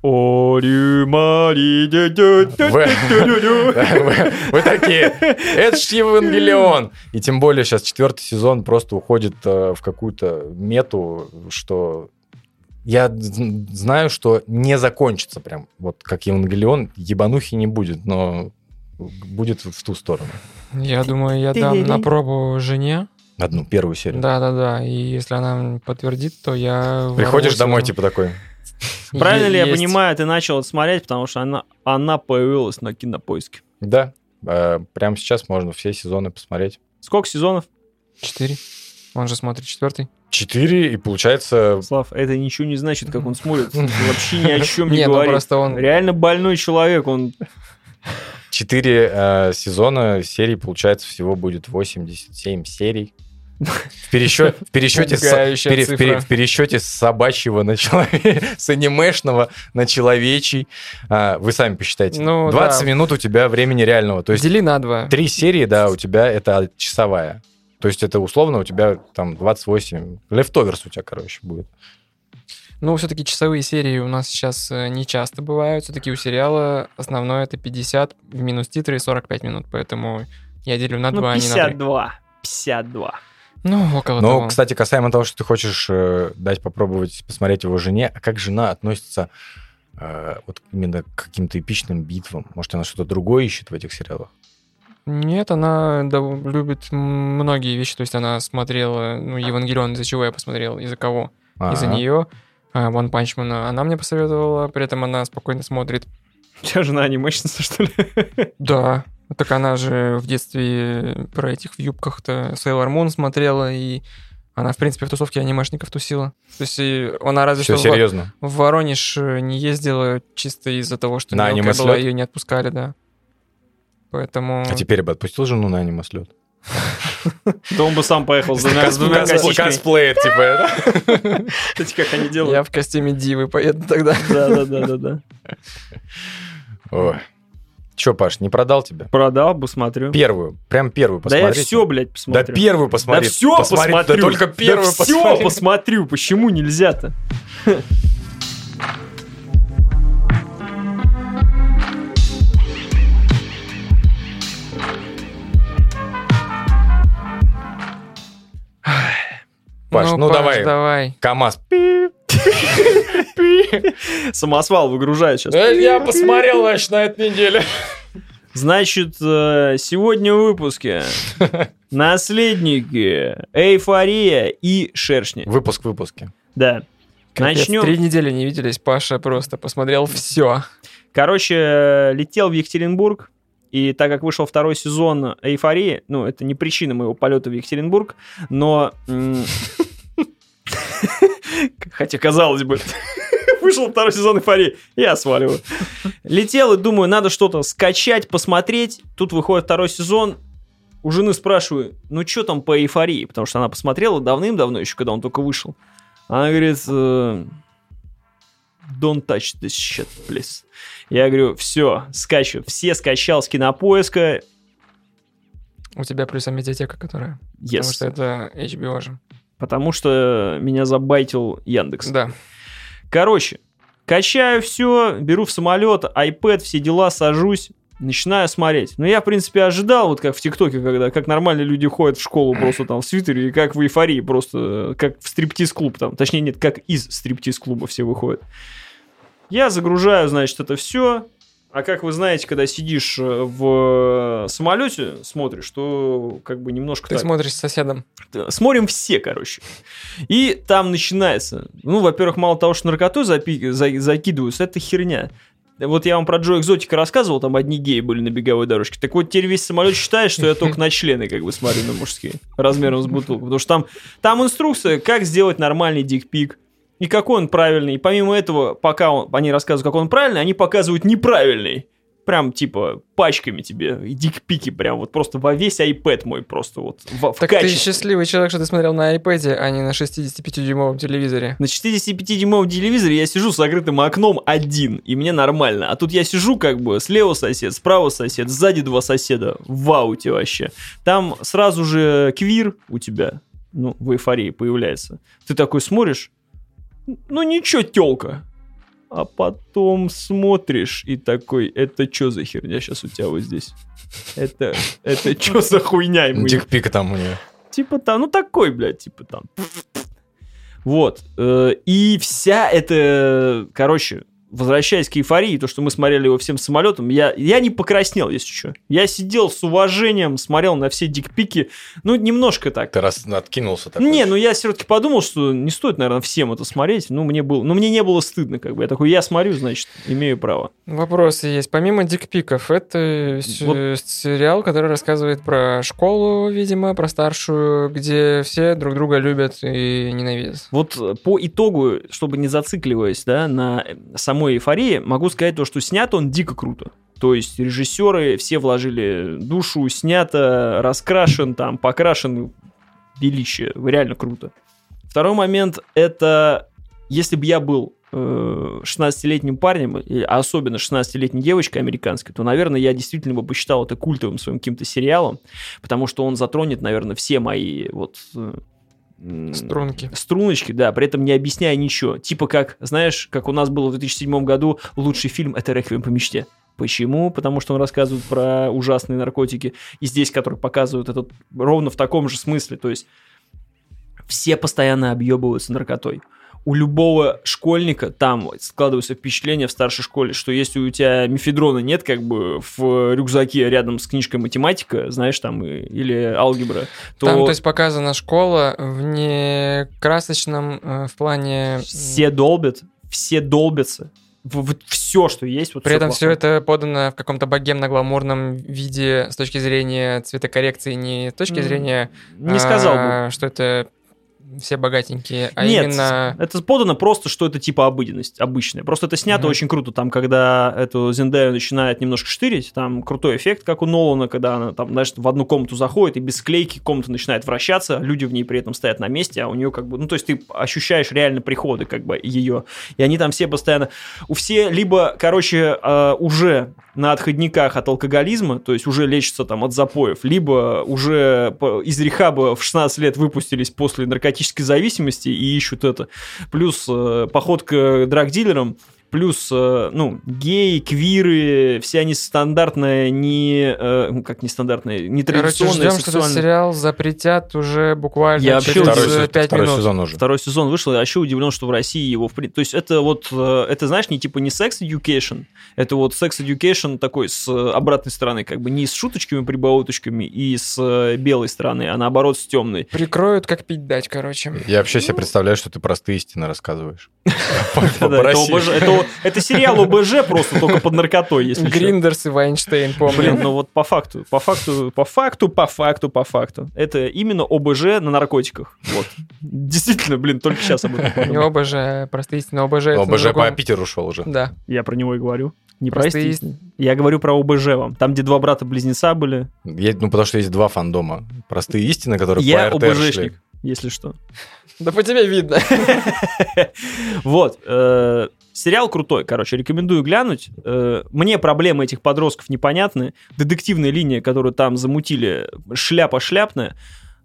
Ори, мари, <laughs> Вы, такие, это ж Евангелион! И тем более сейчас четвертый сезон просто уходит э, в какую-то мету, что я знаю, что не закончится прям вот как Евангелион, ебанухи не будет, но будет в ту сторону. Я думаю, я дам на пробу жене. Одну, первую серию. Да-да-да. И если она подтвердит, то я... Приходишь домой, типа такой, <laughs> Правильно ли я понимаю, ты начал смотреть, потому что она, она появилась на кинопоиске. да, э, прямо сейчас можно все сезоны посмотреть. Сколько сезонов? Четыре. Он же смотрит четвертый. Четыре, и получается Слав, это ничего не значит, как он <laughs> смотрит. Вообще ни о чем не Не, ну говорит. просто он... Реально больной человек, он четыре э, сезона, серий, получается, всего будет 87 серий. В пересчете, в пересчете, с, пере- в пере- в пересчете с собачьего на человечий, с анимешного на человечий. А, вы сами посчитайте. Ну, 20 да. минут у тебя времени реального. То есть Дели на два. три серии, да, у тебя это часовая. То есть это условно у тебя там 28. Лефтоверс у тебя, короче, будет. Ну, все-таки часовые серии у нас сейчас э, не часто бывают. Все-таки у сериала основное это 50 минус титры и 45 минут. Поэтому я делю на Ну, 2, а не на 3. 52. 52. Ну, около Но, того. кстати, касаемо того, что ты хочешь э, дать попробовать посмотреть его жене, а как жена относится э, вот именно к каким-то эпичным битвам? Может, она что-то другое ищет в этих сериалах? Нет, она дов- любит многие вещи. То есть она смотрела, ну, Евангелион, из-за чего я посмотрел, из-за кого? Из-за Ага. нее. А, One Punch Man она мне посоветовала, при этом она спокойно смотрит. У тебя жена анимешница, что ли? Да, так она же в детстве про этих в юбках-то Sailor Moon смотрела, и она, в принципе, в тусовке анимешников тусила. То есть и она разве Все что в- серьезно. в Воронеж э, не ездила чисто из-за того, что На аниме-слёт? была, ее не отпускали, да. Поэтому... А теперь бы отпустил жену на аниме-слет? Да <laughs> он бы сам поехал с двумя, с двумя. Косплеер, типа, это. <laughs> Кстати, как они я делают. в костюме Дивы поеду тогда. Да, да, да, да, да. Ой. Че, Паш, не продал тебя? Продал бы, смотрю. Первую, прям первую Да я все, блядь, Да посмотрю. первую посмотри. Да все Посмотри, посмотрю. Да только первую да все посмотри. посмотрю. Почему нельзя-то? Паш, ну Паш, давай. давай. КамАЗ. Самосвал выгружает сейчас. Я посмотрел, значит, на этой неделе. Значит, э, сегодня в выпуске наследники, эйфория и шершни. Выпуск в выпуске. Да. Капец, Начнем. Три недели не виделись, Паша просто посмотрел все. Короче, э, летел в Екатеринбург, и так как вышел второй сезон «Эйфории», ну, это не причина моего полета в Екатеринбург, но... Хотя, казалось бы, <laughs> вышел второй сезон «Эйфории», я сваливаю. Летел и думаю, надо что-то скачать, посмотреть. Тут выходит второй сезон, у жены спрашиваю, ну что там по «Эйфории», потому что она посмотрела давным-давно еще, когда он только вышел. Она говорит, э, don't touch this shit, please. Я говорю, все, скачу. Все скачал с кинопоиска. У тебя плюс медиатека, которая. Потому Yes. что это HBO же. Потому что меня забайтил Яндекс. Да. Короче, качаю все, беру в самолет, iPad, все дела, сажусь, начинаю смотреть. Но я, в принципе, ожидал, вот как в ТикТоке, когда как нормальные люди ходят в школу просто там в свитере, и как в эйфории, просто как в стриптиз-клуб там. Точнее, нет, как из стриптиз-клуба все выходят. Я загружаю, значит, это все. А как вы знаете, когда сидишь э, в самолете, смотришь, то как бы немножко Ты так. смотришь с соседом. Смотрим все, короче. И там начинается. Ну, во-первых, мало того, что наркотой запи- за- закидываются, это херня. Вот я вам про Джо Экзотика рассказывал, там одни геи были на беговой дорожке. Так вот, теперь весь самолет считает, что я только на члены как бы смотрю на мужские, размером с бутылку. Потому что там, там инструкция, как сделать нормальный дикпик. И какой он правильный. И помимо этого, пока он- они рассказывают, как он правильный, они показывают неправильный. Прям, типа, пачками тебе. И дикпики прям вот просто во весь iPad мой просто вот в, в Так ты качестве. счастливый человек, что ты смотрел на iPad, а не на 65-дюймовом телевизоре. На 65-дюймовом телевизоре я сижу с закрытым окном один, и мне нормально. А тут я сижу как бы слева сосед, справа сосед, сзади два соседа. В ауте вообще. Там сразу же квир у тебя, ну, в эйфории появляется. Ты такой смотришь, ну ничего, телка. А потом смотришь и такой, это что за херня сейчас у тебя вот здесь? Это, это что за хуйня? ему Дикпик там у нее. Типа там, ну такой, блядь, типа там. Вот. э, И вся эта, короче, возвращаясь к эйфории, то, что мы смотрели его всем самолетом, я, я не покраснел, если что. Я сидел с уважением, смотрел на все дикпики, ну, немножко так. Ты раз откинулся такой. Не, ну я все-таки подумал, что не стоит, наверное, всем это смотреть. Ну, мне было, ну, мне не было стыдно, как бы. Я такой, я смотрю, значит, имею право. Вопросы есть. Помимо дикпиков, это Вот. сериал, который рассказывает про школу, видимо, про старшую, где все друг друга любят и ненавидят. Вот э, по итогу, чтобы не зацикливаясь, да, на э, самой эйфории, могу сказать то, что снят он дико круто. То есть режиссеры все вложили душу, снято, раскрашен, там, покрашен, величие, реально круто. Второй момент это, если бы я был э, 16-летним парнем, и особенно 16-летней девочкой американской, то, наверное, я действительно бы посчитал это культовым своим каким-то сериалом, потому что он затронет, наверное, все мои вот... Струнки. Струночки, да, при этом не объясняя ничего. Типа как, знаешь, как у нас было в 2007 году лучший фильм «Это реквием по мечте». Почему? Потому что он рассказывает про ужасные наркотики. И здесь, который показывают этот ровно в таком же смысле. То есть все постоянно объебываются наркотой. У любого школьника там складывается впечатление в старшей школе, что если у тебя мифедрона нет как бы в рюкзаке рядом с книжкой математика, знаешь, там, или алгебра, то, Там, то есть, показана школа в некрасочном э, в плане... все долбят, все долбятся. все, что есть. Вот При этом плохое. все это подано в каком-то богемно-гламурном виде с точки зрения цветокоррекции, не с точки зрения, Не сказал бы. а, что это все богатенькие, а Нет, именно... это подано просто, что это типа обыденность, обычная. Просто это снято Мгм. очень круто. Там, когда эту Зендаю начинает немножко штырить, там крутой эффект, как у Нолана, когда она там, знаешь, в одну комнату заходит, и без склейки комната начинает вращаться, люди в ней при этом стоят на месте, а у нее как бы... Ну, то есть ты ощущаешь реально приходы как бы ее. И они там все постоянно... У все либо, короче, э, уже на отходниках от алкоголизма, то есть уже лечатся там от запоев, либо уже из рехаба в 16 лет выпустились после наркотической зависимости и ищут это. Плюс э, поход к драгдилерам, плюс, э, ну, геи, квиры, все они стандартные, не... э, ну, как нестандартные, не Короче, ждем, что этот сексуальные. сериал запретят уже буквально Я вообще через Второй, удивлен. се- 5 второй минут. сезон уже. Второй сезон вышел, я вообще удивлен, что в России его... в То есть это вот, э, это, знаешь, не типа не секс education, это вот секс education такой с обратной стороны, как бы не с шуточками, прибауточками и с белой стороны, а наоборот с темной. Прикроют, как пить дать, короче. Я вообще себе представляю, что ты простые истины рассказываешь. Это, сериал ОБЖ просто только под наркотой, если. Гриндерс и Вайнштейн, Блин, помню. ну вот по факту, по факту, по факту, по факту, по факту. Это именно ОБЖ на наркотиках. Вот. Действительно, блин, только сейчас об этом Не. ОБЖ, а простые истины, ОБЖ ОБЖ по. Питеру ушел уже. Да. Я про него и говорю. Не про Простые истины. Я говорю про ОБЖ вам. Там, где два брата-близняца были. Я- ну, потому что есть два фандома. Простые истины, которые Я по шли. ОБЖшник, если что. <laughs> Да по тебе видно. <laughs> Вот. э, Сериал крутой, короче, рекомендую глянуть. Э, Мне проблемы этих подростков непонятны. Детективная линия, которую там замутили, шляпа шляпная.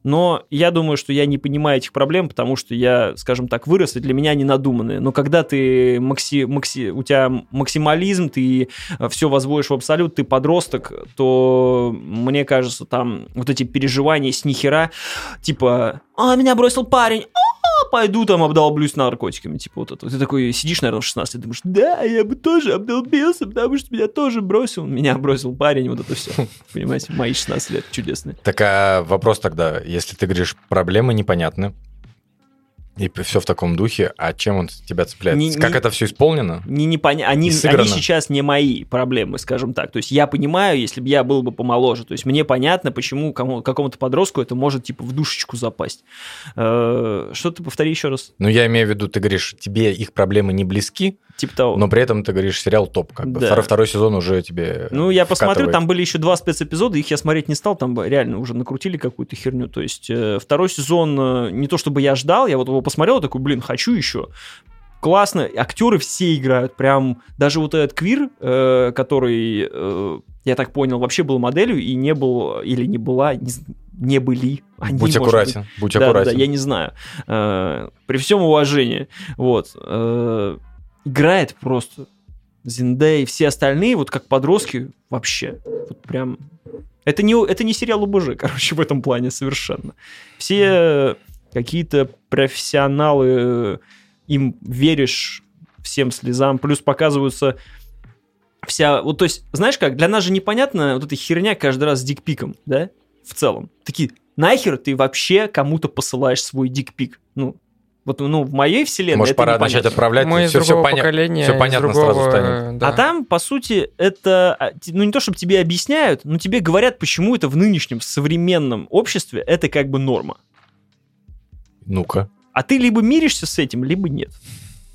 Но я думаю, что я не понимаю этих проблем, потому что я, скажем так, вырос, и для меня они надуманные. Но когда ты макси, макси, у тебя максимализм, ты все возводишь в абсолют, ты подросток, то мне кажется, там вот эти переживания с нихера, типа, а, меня бросил парень, пойду там обдолблюсь наркотиками, типа вот это. Ты такой сидишь, наверное, в 16 лет, думаешь, да, я бы тоже обдолбился, потому что меня тоже бросил. Меня бросил парень, вот это все. <laughs> Понимаете, мои 16 лет чудесные. Так а вопрос тогда, если ты говоришь, проблемы непонятны, и все в таком духе, а чем он тебя цепляет? Не- как не- это все исполнено? Не, не поня- они, они сейчас не мои проблемы, скажем так. То есть я понимаю, если бы я был бы помоложе. То есть мне понятно, почему кому, какому-то подростку это может типа в душечку запасть. Э, Что ты повтори еще раз? Ну, я имею в виду, ты говоришь, тебе их проблемы не близки, Типа того. но при этом ты говоришь, сериал топ, как бы. Да. Второй, второй сезон уже тебе Ну, я посмотрю, вкатывает. там были еще два спецэпизода, их я смотреть не стал, там реально уже накрутили какую-то херню. То есть э, второй сезон, э, не то чтобы я ждал, я вот его посмотрел, такой, блин, хочу еще. Классно, актеры все играют, прям даже вот этот Квир, э, который, э, я так понял, вообще был моделью и не был, или не была, не, не были. Они, Будь может быть. аккуратен, будь Да, аккуратен. да, я не знаю. Э, При всем уважении. Вот. э, Играет просто Зиндей, все остальные, вот как подростки, вообще. Вот прям... Это не, это не сериал ОБЖ, короче, в этом плане совершенно. Все какие-то профессионалы, э, им веришь всем слезам, плюс показываются вся... Вот, то есть, знаешь как, для нас же непонятно вот эта херня каждый раз с дикпиком, да, в целом. Такие, нахер ты вообще кому-то посылаешь свой дикпик? Ну, вот, ну, в моей вселенной Может, пора непонятно. начать отправлять, Мы все, все, поня- из понятно другого, сразу станет. э, да. А там, по сути, это, а, ну не то, чтобы тебе объясняют, но тебе говорят, почему это в нынешнем современном обществе это как бы норма. Ну-ка. А ты либо миришься с этим, либо нет.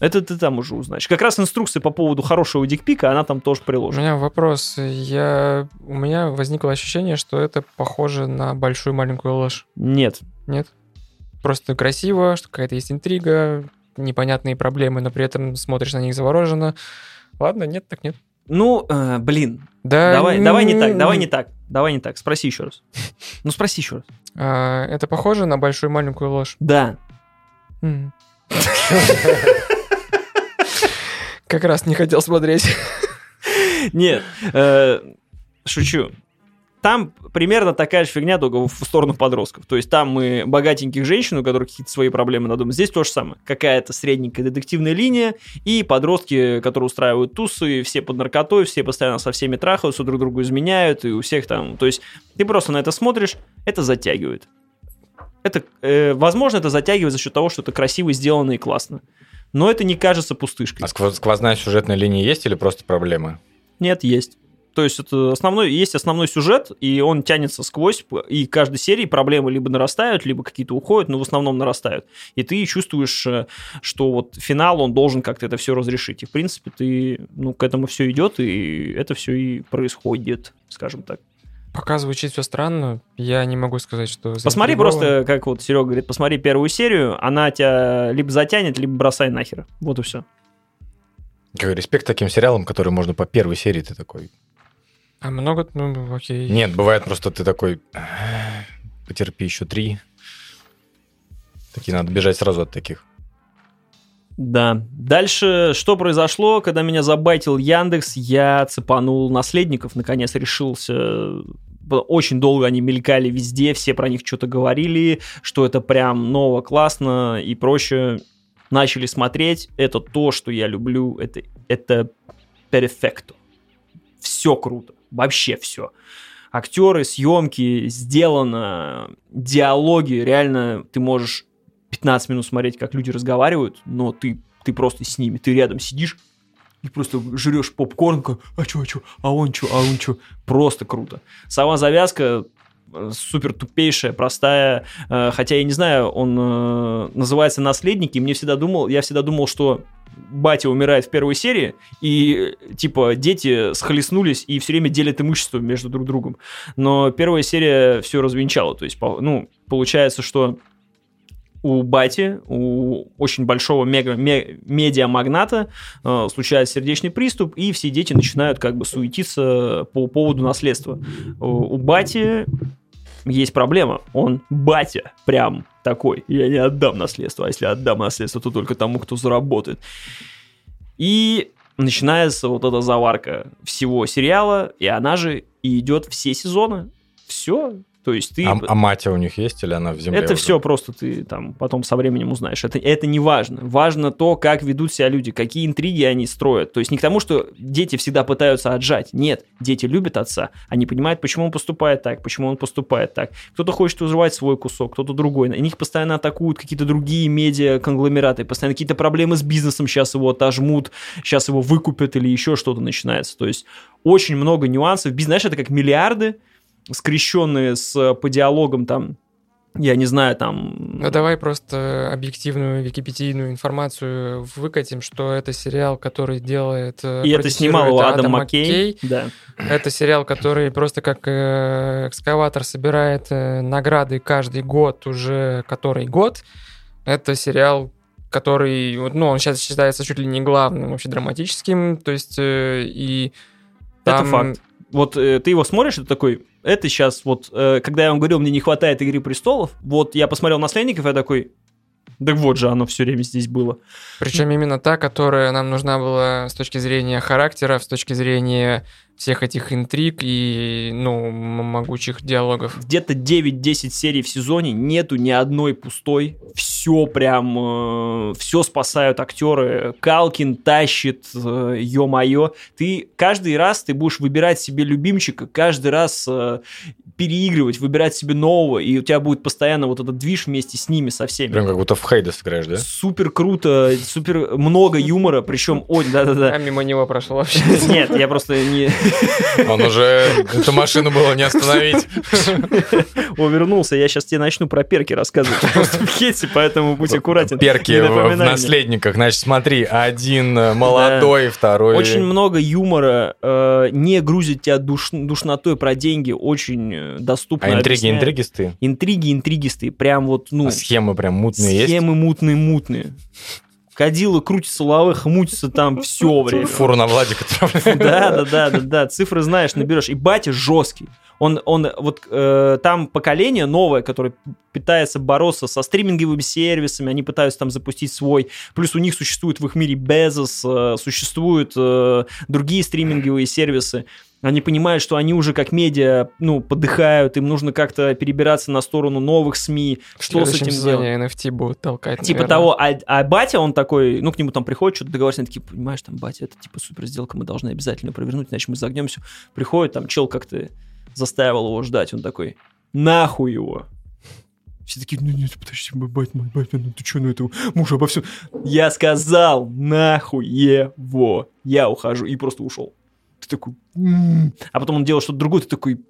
Это ты там уже узнаешь. Как раз инструкция по поводу хорошего дикпика, она там тоже У приложена. меня вопрос. Я... У меня возникло ощущение, что это похоже на большую маленькую ложь. Нет. Нет? Просто красиво, что какая-то есть интрига, непонятные проблемы, но при этом смотришь на них завороженно. Ладно, нет, так нет. Ну, э, блин, Да, давай, давай не так, давай не так, давай не так. Спроси еще раз. <laughs> Ну, спроси еще раз. а, это похоже на большую маленькую ложь. Да. Как раз не хотел смотреть. Нет, э, шучу. Там примерно такая же фигня, только в сторону подростков. То есть там мы богатеньких женщин, у которых какие-то свои проблемы на доме. Здесь то же самое. Какая-то средненькая детективная линия и подростки, которые устраивают тусы, все под наркотой, все постоянно со всеми трахаются, друг другу изменяют, и у всех там... То есть ты просто на это смотришь, это затягивает. Это, э, возможно, это затягивает за счет того, что это красиво сделано и классно. Но это не кажется пустышкой. А сквоз- сквозная сюжетная линия есть или просто проблемы? Нет, есть. То есть это основной, есть основной сюжет, и он тянется сквозь, и каждой серии проблемы либо нарастают, либо какие-то уходят, но в основном нарастают. И ты чувствуешь, э, что вот финал, он должен как-то это все разрешить. И, в принципе, ты, ну, к этому все идет, и это все и происходит, скажем так. Пока звучит все странно, я не могу сказать, что... Посмотри просто, как вот Серега говорит, посмотри первую серию, она тебя либо затянет, либо бросай нахер. Вот и все. Как респект таким сериалам, которые можно по первой серии ты такой. А много, ну, окей. Нет, бывает просто ты такой. «Ах, Потерпи еще три. Такие надо бежать сразу от таких. Да. Дальше, что произошло, когда меня забайтил Яндекс, я цепанул наследников, наконец решился. Очень долго они мелькали везде, все про них что-то говорили, что это прям ново, классно и прочее. Начали смотреть, это то, что я люблю, это, это перфекто. Все круто, вообще все. Актеры, съемки, сделано, диалоги, реально ты можешь 15 минут смотреть, как люди разговаривают, но ты, ты просто с ними, ты рядом сидишь и просто жрешь попкорн, как, а чё, а чё, а он чё, а он чё. Просто круто. Сама завязка э, супер тупейшая, простая, э, хотя я не знаю, он э, называется «Наследники», мне всегда думал, я всегда думал, что батя умирает в первой серии, и, типа, дети схлестнулись и все время делят имущество между друг другом. Но первая серия все развенчала, то есть, ну, получается, что у бати, у очень большого мега, ме- медиамагната э, случается сердечный приступ, и все дети начинают как бы суетиться по поводу наследства. У, у бати есть проблема, он батя прям такой, я не отдам наследство, а если отдам наследство, то только тому, кто заработает. И начинается вот эта заварка всего сериала, и она же и идет все сезоны. Все. То есть ты... А, а матя у них есть или она в земле? Это уже? все просто ты там потом со временем узнаешь. Это, это не важно. Важно то, как ведут себя люди, какие интриги они строят. То есть не к тому, что дети всегда пытаются отжать. Нет, дети любят отца. Они понимают, почему он поступает так, почему он поступает так. Кто-то хочет узрывать свой кусок, кто-то другой. На них постоянно атакуют какие-то другие медиа-конгломераты. Постоянно какие-то проблемы с бизнесом. Сейчас его отожмут, сейчас его выкупят или еще что-то начинается. То есть очень много нюансов. Знаешь, это как миллиарды, скрещенные с, по диалогам там я не знаю, там... Ну, давай просто объективную википедийную информацию выкатим, что это сериал, который делает... э, И это снимал его продюсирует Адам Маккей. Да. Это сериал, который просто как э, экскаватор собирает э, награды каждый год, уже который год. Это сериал, который, ну, он сейчас считается чуть ли не главным, вообще драматическим, то есть э, и Это там- факт. Вот э, ты его смотришь, и ты такой, это сейчас вот, э, когда я вам говорил, мне не хватает Игры Престолов, вот я посмотрел «Наследников», я такой, да вот же оно все время здесь было. Причем именно та, которая нам нужна была с точки зрения характера, с точки зрения всех этих интриг и, ну, могучих диалогов. Где-то 9-10 серий в сезоне, нету ни одной пустой, все прям, все спасают актеры, Калкин тащит, э, ё-моё. Ты каждый раз ты будешь выбирать себе любимчика, каждый раз э, переигрывать, выбирать себе нового, и у тебя будет постоянно вот этот движ вместе с ними, со всеми. Прям как будто в Хейдес играешь, да? Супер круто, супер много юмора, причем, ой, да-да-да. А мимо него прошел вообще. Нет, я просто не... Он уже... Эту машину было не остановить. О, вернулся, я сейчас тебе начну про перки рассказывать. Просто в хете, поэтому будь аккуратен. Перки в, наследниках. Значит, смотри, один молодой, второй... Очень много юмора, э, не грузит тебя душ- душнотой про деньги, очень э, доступно А интриги, интригисты? Интриги, интригисты, прям вот, ну, А схемы прям мутные есть? схемы мутные-мутные. Кадила крутится, лавеха мутится там все время. Фуру на Владика. Да, да, да, да, да. Цифры знаешь, наберешь. И батя жесткий. Он, он вот э, там поколение новое, которое пытается бороться со стриминговыми сервисами, они пытаются там запустить свой. Плюс у них существует в их мире Безос, э, существуют э, другие стриминговые сервисы. Они понимают, что они уже как медиа, ну, подыхают, им нужно как-то перебираться на сторону новых СМИ. В Что с этим делать? NFT будут толкать. Типа наверное. того, а, а батя, он такой, ну, к нему там приходит, что-то договаривается, они такие, понимаешь, там, батя, это типа супер сделка, мы должны обязательно провернуть, иначе мы загнемся. Приходит, там, чел как-то заставил его ждать, он такой, нахуй его. Все такие, ну нет, подожди, мой батя, мой ну ты что, ну это муж обо всем. Я сказал, нахуй его, я ухожу, и просто ушел. Ты такой, «М». а потом он делал что-то другое, ты такой,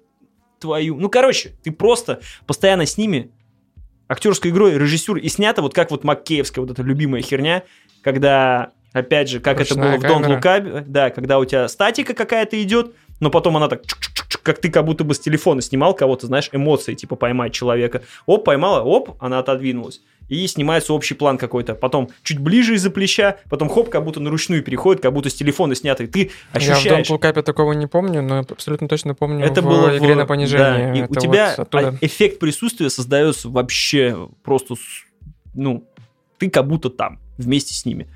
твою. Ну, короче, ты просто постоянно с ними актерской игрой, режиссер, и снято вот как вот маккеевская вот эта любимая херня, когда, опять же, как это было Ручная в камера. Look Up, да, когда у тебя статика какая-то идет, но потом она так, как ты как будто бы с телефона снимал кого-то, знаешь, эмоции, типа поймать человека. Оп, поймала, оп, она отодвинулась. И снимается общий план какой-то. Потом чуть ближе из-за плеча, потом хоп, как будто на ручную переходит, как будто с телефона снятый. Ты Я в ощущаешь... Look Up такого не помню, но абсолютно точно помню Это в было игре в- на понижение. да, и Это у тебя оттуда. а- эффект присутствия создается вообще просто, ну, ты как будто там, вместе с ними.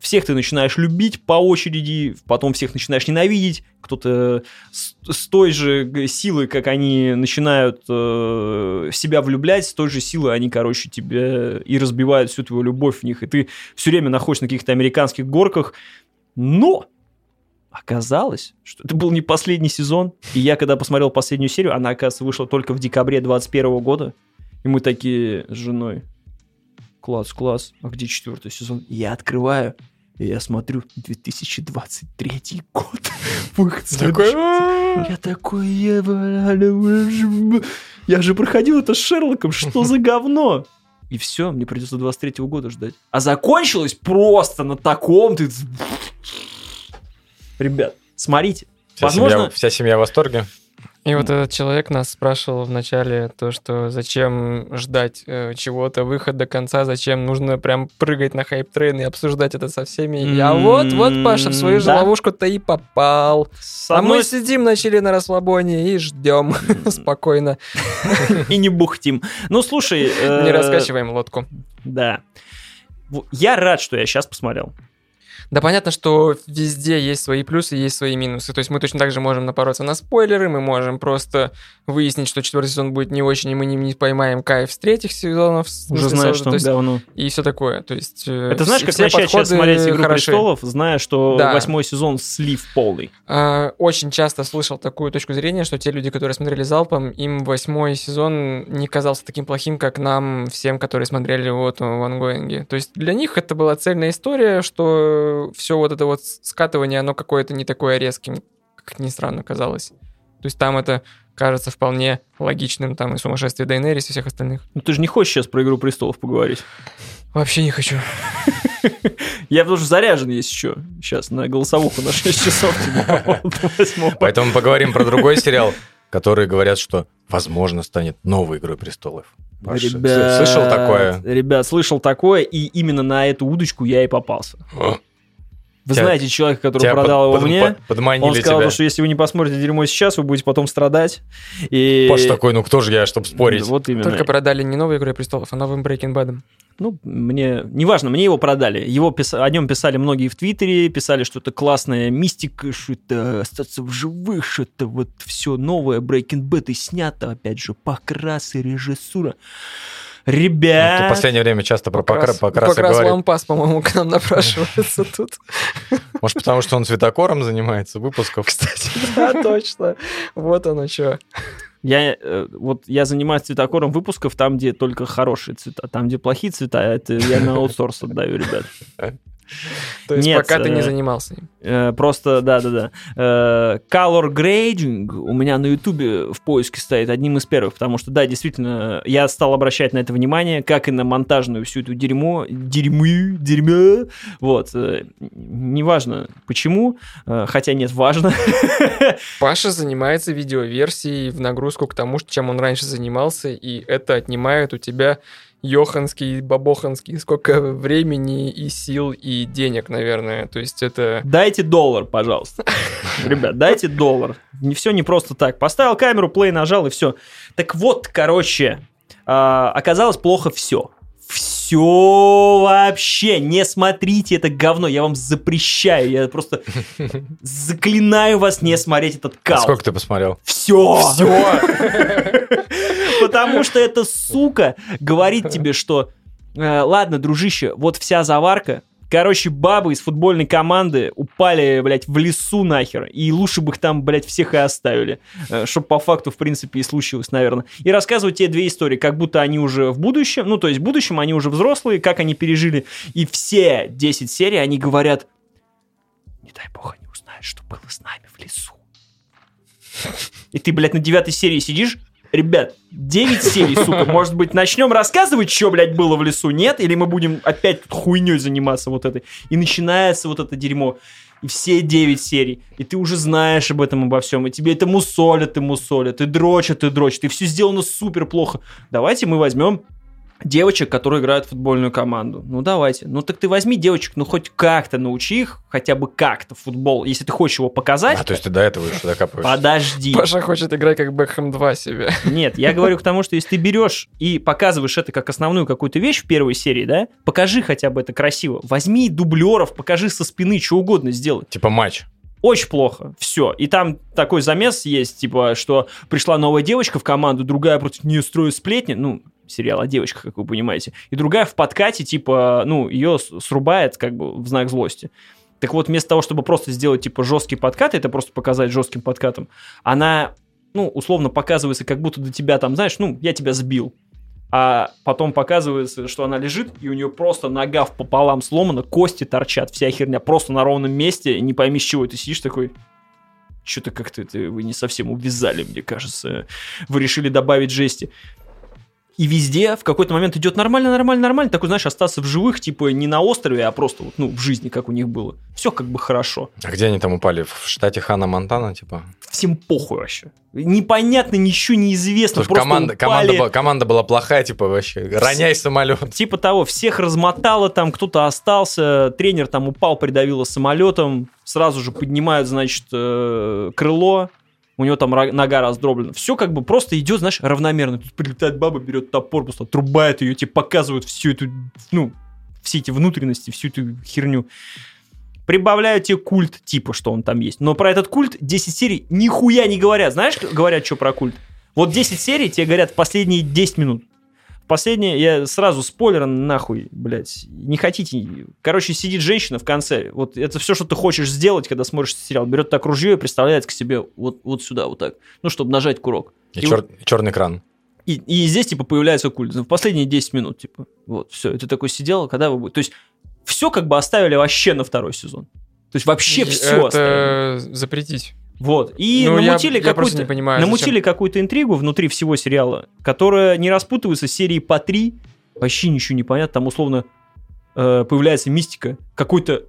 Всех ты начинаешь любить по очереди, потом всех начинаешь ненавидеть. Кто-то с, с той же силой, как они начинают э, себя влюблять, с той же силой они, короче, тебя и разбивают всю твою любовь в них. И ты все время находишься на каких-то американских горках. Но оказалось, что это был не последний сезон. И я, когда посмотрел последнюю серию, она, оказывается, вышла только в декабре 2021 года. И мы такие с женой. Класс, класс. А где четвертый сезон? Я открываю. И я смотрю, 2023 год. <laughs> Выход Такой. Я такой, «Ева, я же проходил это с Шерлоком, что за <laughs> говно? И все, мне придется 23 года ждать. А закончилось просто на таком ты... Ребят, смотрите. Вся, Возможно- семья, вся семья в восторге. И вот этот человек нас спрашивал в начале то, что зачем ждать э, чего-то, выход до конца, зачем нужно прям прыгать на hype train и обсуждать это со всеми. Я М, вот, вот, Паша, в свою же да. ловушку-то и попал. С А мы сидим начали на расслабоне и ждем <laughs> спокойно. и не бухтим. Ну, слушай... <laughs> э, Не раскачиваем лодку. Да. Я рад, что я сейчас посмотрел. Да понятно, что везде есть свои плюсы, есть свои минусы. То есть мы точно так же можем напороться на спойлеры, мы можем просто выяснить, что четвертый сезон будет не очень, и мы не, не поймаем кайф с третьих сезонов. Уже знаешь, то что есть говно. И все такое. То есть, э, Это знаешь, как начать сейчас смотреть «Игру хороши. престолов», зная, что Да. восьмой сезон слив полный. А, Очень часто слышал такую точку зрения, что те люди, которые смотрели залпом, им восьмой сезон не казался таким плохим, как нам, всем, которые смотрели вот в ангоинге. То есть для них это была цельная история, что все вот это вот скатывание, оно какое-то не такое резким, как ни странно казалось. То есть там это кажется вполне логичным, там и сумасшествие Дейнерис и всех остальных. Ну, ты же не хочешь сейчас про «Игру престолов» поговорить. Вообще не хочу. <laughs> Я тоже заряжен есть еще сейчас на голосовуху на 6 часов. типа. Поэтому поговорим про другой сериал, который говорят, что, возможно, станет новой «Игрой престолов». Паша, Ребят, слышал такое? Ребят, слышал такое, и именно на эту удочку я и попался. Вы Тебя- знаете человека, который Тебя продал его под- мне? под- подманили Он сказал, тебя. что если вы не посмотрите дерьмо сейчас, вы будете потом страдать. И... Паш такой, ну кто же я, чтобы спорить? Вот именно. Только продали не новой Игрой престолов, а новым Breaking Bad. Ну, мне... Неважно, мне его продали. Его пис- О нем писали многие в Твиттере, писали, что это классная мистика, что это остаться в живых, что это вот все новое, Breaking Bad и снято, опять же, покрас и режиссура. Ну, Ребят... ты в последнее время часто про покра- Покрас, покрасы покрас говорит. лампас, по-моему, к нам напрашивается <laughs> тут. Может, потому что он цветокором занимается выпусков? Кстати. <laughs> Да, точно. Вот оно что. Я, э, вот, я занимаюсь цветокором выпусков там, где только хорошие цвета. Там, где плохие цвета, это я на аутсорс отдаю, ребят. <laughs> То есть Нет, пока ты не э, занимался им. Э, Просто, да-да-да. Э, Color grading у меня на ютубе в поиске стоит одним из первых, потому что, да, действительно, я стал обращать на это внимание, как и на монтажную всю эту дерьмо, дерьмы, дерьмя, вот. Неважно почему, хотя нет, важно. <laughs> Паша занимается видеоверсией в нагрузку к тому, чем он раньше занимался, и это отнимает у тебя Йоханский, Бабоханский, сколько времени и сил и денег, наверное. То есть это... Дайте доллар, пожалуйста. <laughs> Ребят, дайте доллар. Не все не просто так. Поставил камеру, плей нажал и все. Так вот, короче, а, оказалось плохо все. Все вообще. Не смотрите это говно. Я вам запрещаю. Я просто заклинаю вас не смотреть этот А кал. сколько ты посмотрел? Все. Потому что эта сука говорит тебе, что э, ладно, дружище, вот вся заварка. Короче, бабы из футбольной команды упали, блядь, в лесу нахер. И лучше бы их там, блядь, всех и оставили. Чтобы по факту, в принципе, и случилось, наверное. И рассказывать тебе две истории, как будто они уже в будущем, ну, то есть в будущем они уже взрослые, как они пережили. И все 10 серий они говорят, не дай бог они узнают, что было с нами в лесу. И ты, блядь, на девятой серии сидишь, Ребят, 9 серий, сука, <laughs> может быть, начнем рассказывать, что, блядь, было в лесу, нет? Или мы будем опять тут хуйней заниматься вот этой? И начинается вот это дерьмо. И все 9 серий. И ты уже знаешь об этом, обо всем. И тебе это мусолят, и мусолят, и дрочат, и дрочат. И все сделано супер плохо. Давайте мы возьмем девочек, которые играют в футбольную команду. Ну, давайте. Ну, так ты возьми девочек, ну, хоть как-то научи их, хотя бы как-то в футбол. Если ты хочешь его показать, А, то есть ты до этого еще докапываешься. подожди. Паша хочет играть как Бэкхэм 2 себе. Нет, я говорю к тому, что если ты берешь и показываешь это как основную какую-то вещь в первой серии, да, покажи хотя бы это красиво. Возьми дублеров, покажи со спины, что угодно сделай. Типа матч. Очень плохо. Все. И там такой замес есть, типа, что пришла новая девочка в команду, другая против нее строит сплетни. Ну, сериал о девочках, как вы понимаете. И другая в подкате, типа, ну, ее срубает как бы в знак злости. Так вот, вместо того, чтобы просто сделать, типа, жесткий подкат, это просто показать жестким подкатом, она, ну, условно показывается, как будто до тебя там, знаешь, ну, я тебя сбил. А потом показывается, что она лежит, и у нее просто нога пополам сломана, кости торчат, вся херня просто на ровном месте, не пойми, с чего ты сидишь такой. Что-то как-то это вы не совсем увязали, мне кажется. Вы решили добавить жести. И везде в какой-то момент идет нормально, нормально, нормально. Такой, знаешь, остаться в живых, типа не на острове, а просто вот, ну, в жизни, как у них было. Все как бы хорошо. А где они там упали? В штате Хана Монтана, типа? Всем похуй вообще. Непонятно, ничего неизвестно. Просто команда, упали. команда, была, команда была плохая, типа, вообще. Роняй самолет. Типа того, всех размотало там, кто-то остался, тренер там упал, придавило самолетом, сразу же поднимают, значит, э, крыло, у него там нога раздроблена. Все как бы просто идет, знаешь, равномерно. Тут прилетает баба, берет топор, просто отрубает ее, тебе показывают всю эту, ну, все эти внутренности, всю эту херню. Прибавляют тебе культ, типа, что он там есть. Но про этот культ 10 серий нихуя не говорят. Знаешь, говорят, что про культ? Вот 10 серий тебе говорят в последние 10 минут. Последнее, я сразу спойлер нахуй, блядь. Не хотите. Короче, сидит женщина в конце. Вот это все, что ты хочешь сделать, когда смотришь сериал. Берет так ружье и представляет к себе вот, вот сюда, вот так. Ну, чтобы нажать курок. И, И чер- черный кран. И, и здесь, типа, появляется культ. В последние 10 минут, типа. Вот, все. И ты такой сидел, когда вы будете. То есть, все как бы оставили вообще на второй сезон. То есть, вообще все оставили. Это запретить. Вот. И Ну, я- намутили я какую-то не понимаю, намутили какую-то интригу внутри всего сериала, которая не распутывается серии по три. Вообще ничего не понятно. Там условно э, появляется мистика. Какой-то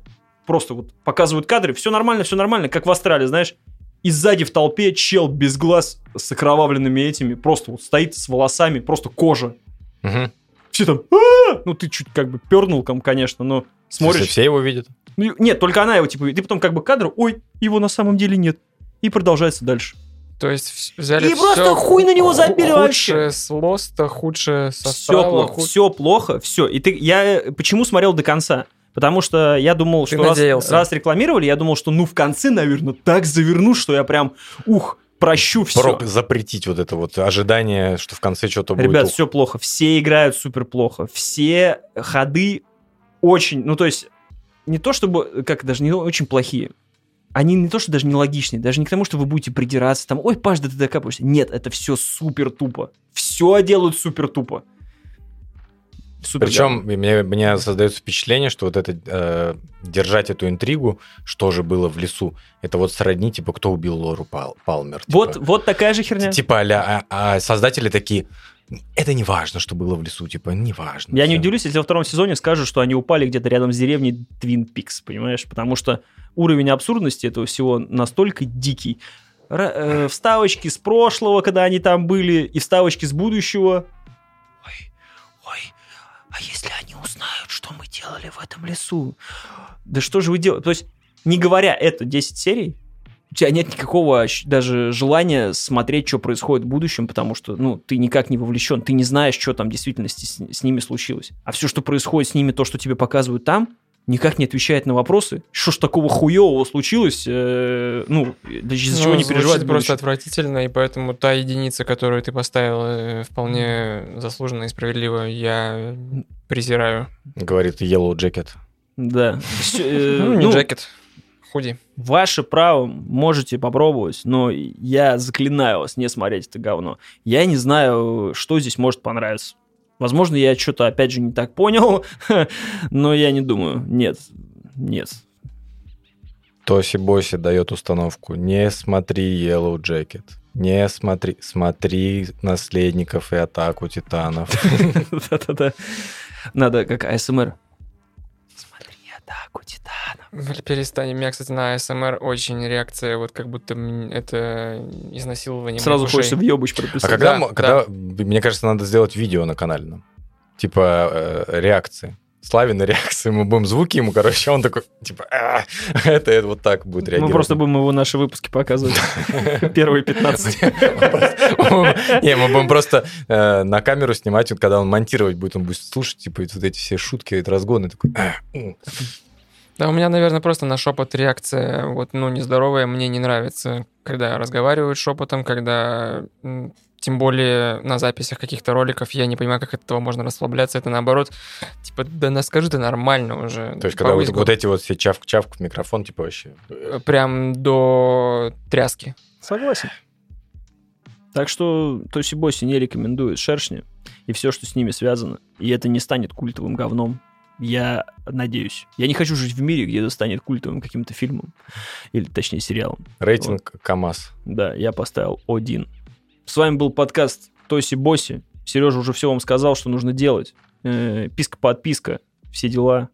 просто вот показывают кадры. Все нормально, все нормально, как в Астрале, знаешь. И сзади в толпе чел без глаз с окровавленными этими. Просто вот стоит с волосами, просто кожа. Мгм. Все там, «А-а-а!» ну ты чуть как бы пернул, конечно, но смотришь. все его видят? Ну, нет, только она его, типа, и ты потом как бы кадр, ой, его на самом деле нет. И продолжается дальше. То есть взяли И просто всё хуй на него забили худшее вообще. с Лоста, худшее со Все плохо, худ- все плохо, все. И ты, я почему смотрел до конца? Потому что я думал, Ты что раз, надеялся. раз рекламировали, я думал, что ну в конце, наверное, так заверну, что я прям, ух, прощу все. Про- запретить вот это вот ожидание, что в конце что-то будет. Ребят, все плохо. Все играют супер плохо. Все ходы очень, ну то есть не то чтобы, как даже не очень плохие. Они не то, что даже нелогичные, даже не к тому, что вы будете придираться, там, ой, Паш, да ты докапываешься. Нет, это все супер тупо. Все делают супер тупо. супер Причем мне, мне создается впечатление, что вот это э, держать эту интригу, что же было в лесу, это вот сродни, типа, кто убил Лору Пал- Палмер. типа. Вот, вот такая же херня. Типа, а, а создатели такие, это не важно, что было в лесу, типа, не важно. Я не всё». удивлюсь, если во втором сезоне скажут, что они упали где-то рядом с деревней Твин Пикс, понимаешь? Потому что уровень абсурдности этого всего настолько дикий. Ра- э, вставочки с прошлого, когда они там были, и вставочки с будущего. Ой, ой, а если они узнают, что мы делали в этом лесу? Да что же вы делаете? То есть, не говоря это 10 серий, у тебя нет никакого даже желания смотреть, что происходит в будущем, потому что, ну, ты никак не вовлечен, ты не знаешь, что там в действительности с, с ними случилось. А все, что происходит с ними, то, что тебе показывают там, никак не отвечает на вопросы. Что ж такого хуевого случилось? э, ну, из-за Ну, чего не переживать просто отвратительно, и поэтому та единица, которую ты поставил, э, вполне заслуженно и справедливо, я презираю. Говорит Yellow Jacket. Да. Э, Ну, не ну, джекет, худи. Ваше право, можете попробовать, но я заклинаю вас не смотреть это говно. Я не знаю, что здесь может понравиться. Возможно, я что-то опять же не так понял, <laughs> но я не думаю. Нет, нет. Тоси Боси дает установку. Не смотри Yellow Jacket. Не смотри. Смотри наследников и атаку титанов. <laughs> Да-да-да. Надо как АСМР. Смотри, атаку титанов. Перестань. У меня, кстати, на АСМР очень реакция, вот как будто это изнасилование Сразу хочется в ёбуч А прописать. когда, Да, когда- мне кажется, надо сделать видео на канале. Типа э, реакции. Славины реакции, мы будем звуки ему, короче, он такой, типа, «А, это, это вот так будет Мы реагировать. просто будем его наши выпуски показывать. <laughs> Первые 15. <laughs> Не, мы будем просто э, на камеру снимать, вот когда он монтировать будет, он будет слушать, типа, вот эти все шутки, эти разгоны, такой, «А, м». Да, у меня, наверное, просто на шепот реакция, вот, ну, нездоровая, мне не нравится, когда разговаривают шепотом, когда, тем более на записях каких-то роликов, я не понимаю, как от этого можно расслабляться, это наоборот, типа, да на- скажи ты нормально уже. То есть, когда вот, вот эти вот все чавк-чавк в микрофон, типа, вообще... Прям до тряски. Согласен. Так что Тоси Боси не рекомендует шершни и все, что с ними связано. И это не станет культовым говном. Я надеюсь. Я не хочу жить в мире, где это станет культовым каким-то фильмом. Или, точнее, сериалом. Рейтинг КАМАЗ. Да, я поставил один. С вами был подкаст Тоси Боси. Сережа уже все вам сказал, что нужно делать. Э, Писка-подписка, все дела.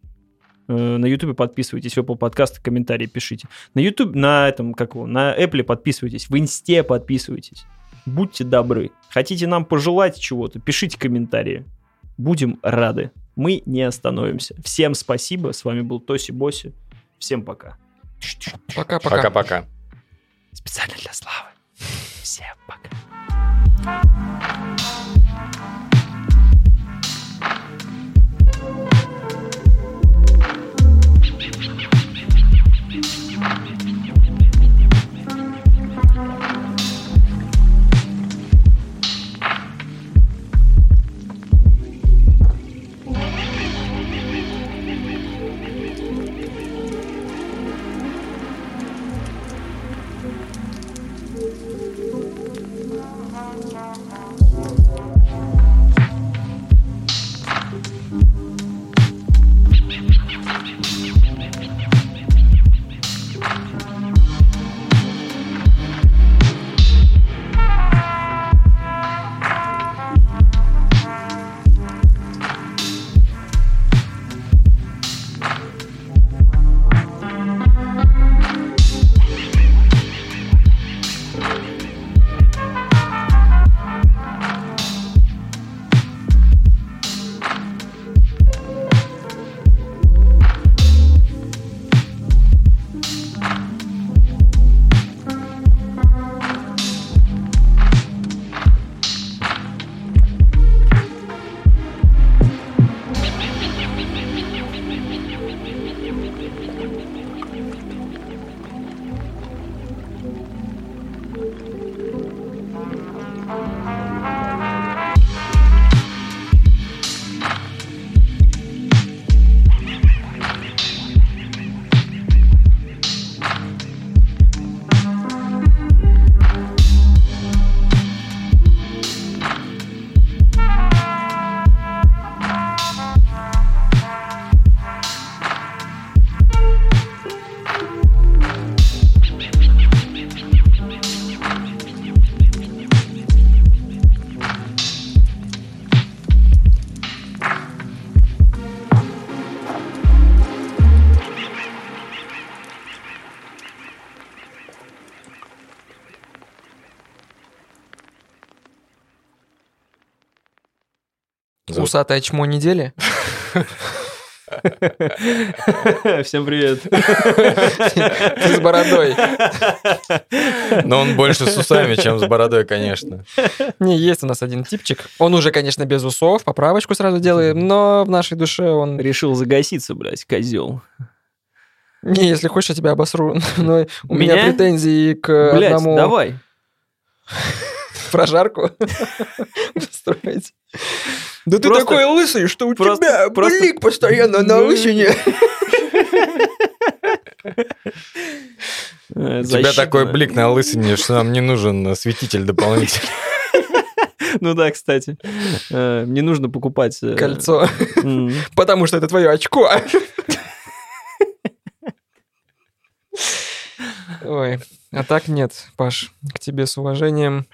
Э, На Ютубе подписывайтесь, в Apple подкасты, комментарии пишите. На YouTube, на этом, как его, на Apple подписывайтесь, в Инсте подписывайтесь. Будьте добры. Хотите нам пожелать чего-то, пишите комментарии. Будем рады. Мы не остановимся. Всем спасибо. С вами был Тоси Боси. Всем пока. Пока-пока. Пока-пока. Специально для Славы. Всем пока. Thank you. Усатое чмо недели? Всем привет. Ты с бородой. Но он больше с усами, чем с бородой, конечно. Не, есть у нас один типчик. Он уже, конечно, без усов, поправочку сразу делаем, но в нашей душе он... Решил загаситься, блядь, козел. Не, если хочешь, я тебя обосру. <laughs> Но у меня Меня? претензии к Блядь, одному давай. <laughs> прожарку устроить. Да ты такой лысый, что у просто- тебя просто- блик постоянно на Ну, лысине. <laughs> Э, У тебя такой блик на лысине, что нам не нужен осветитель дополнительный. <laughs> Ну да, кстати. Э, Мне нужно покупать... э, Кольцо. <laughs> Потому что это твое очко. Ой, а так нет, Паш, к тебе с уважением.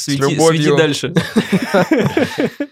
Свети, любовью. свети дальше. <laughs>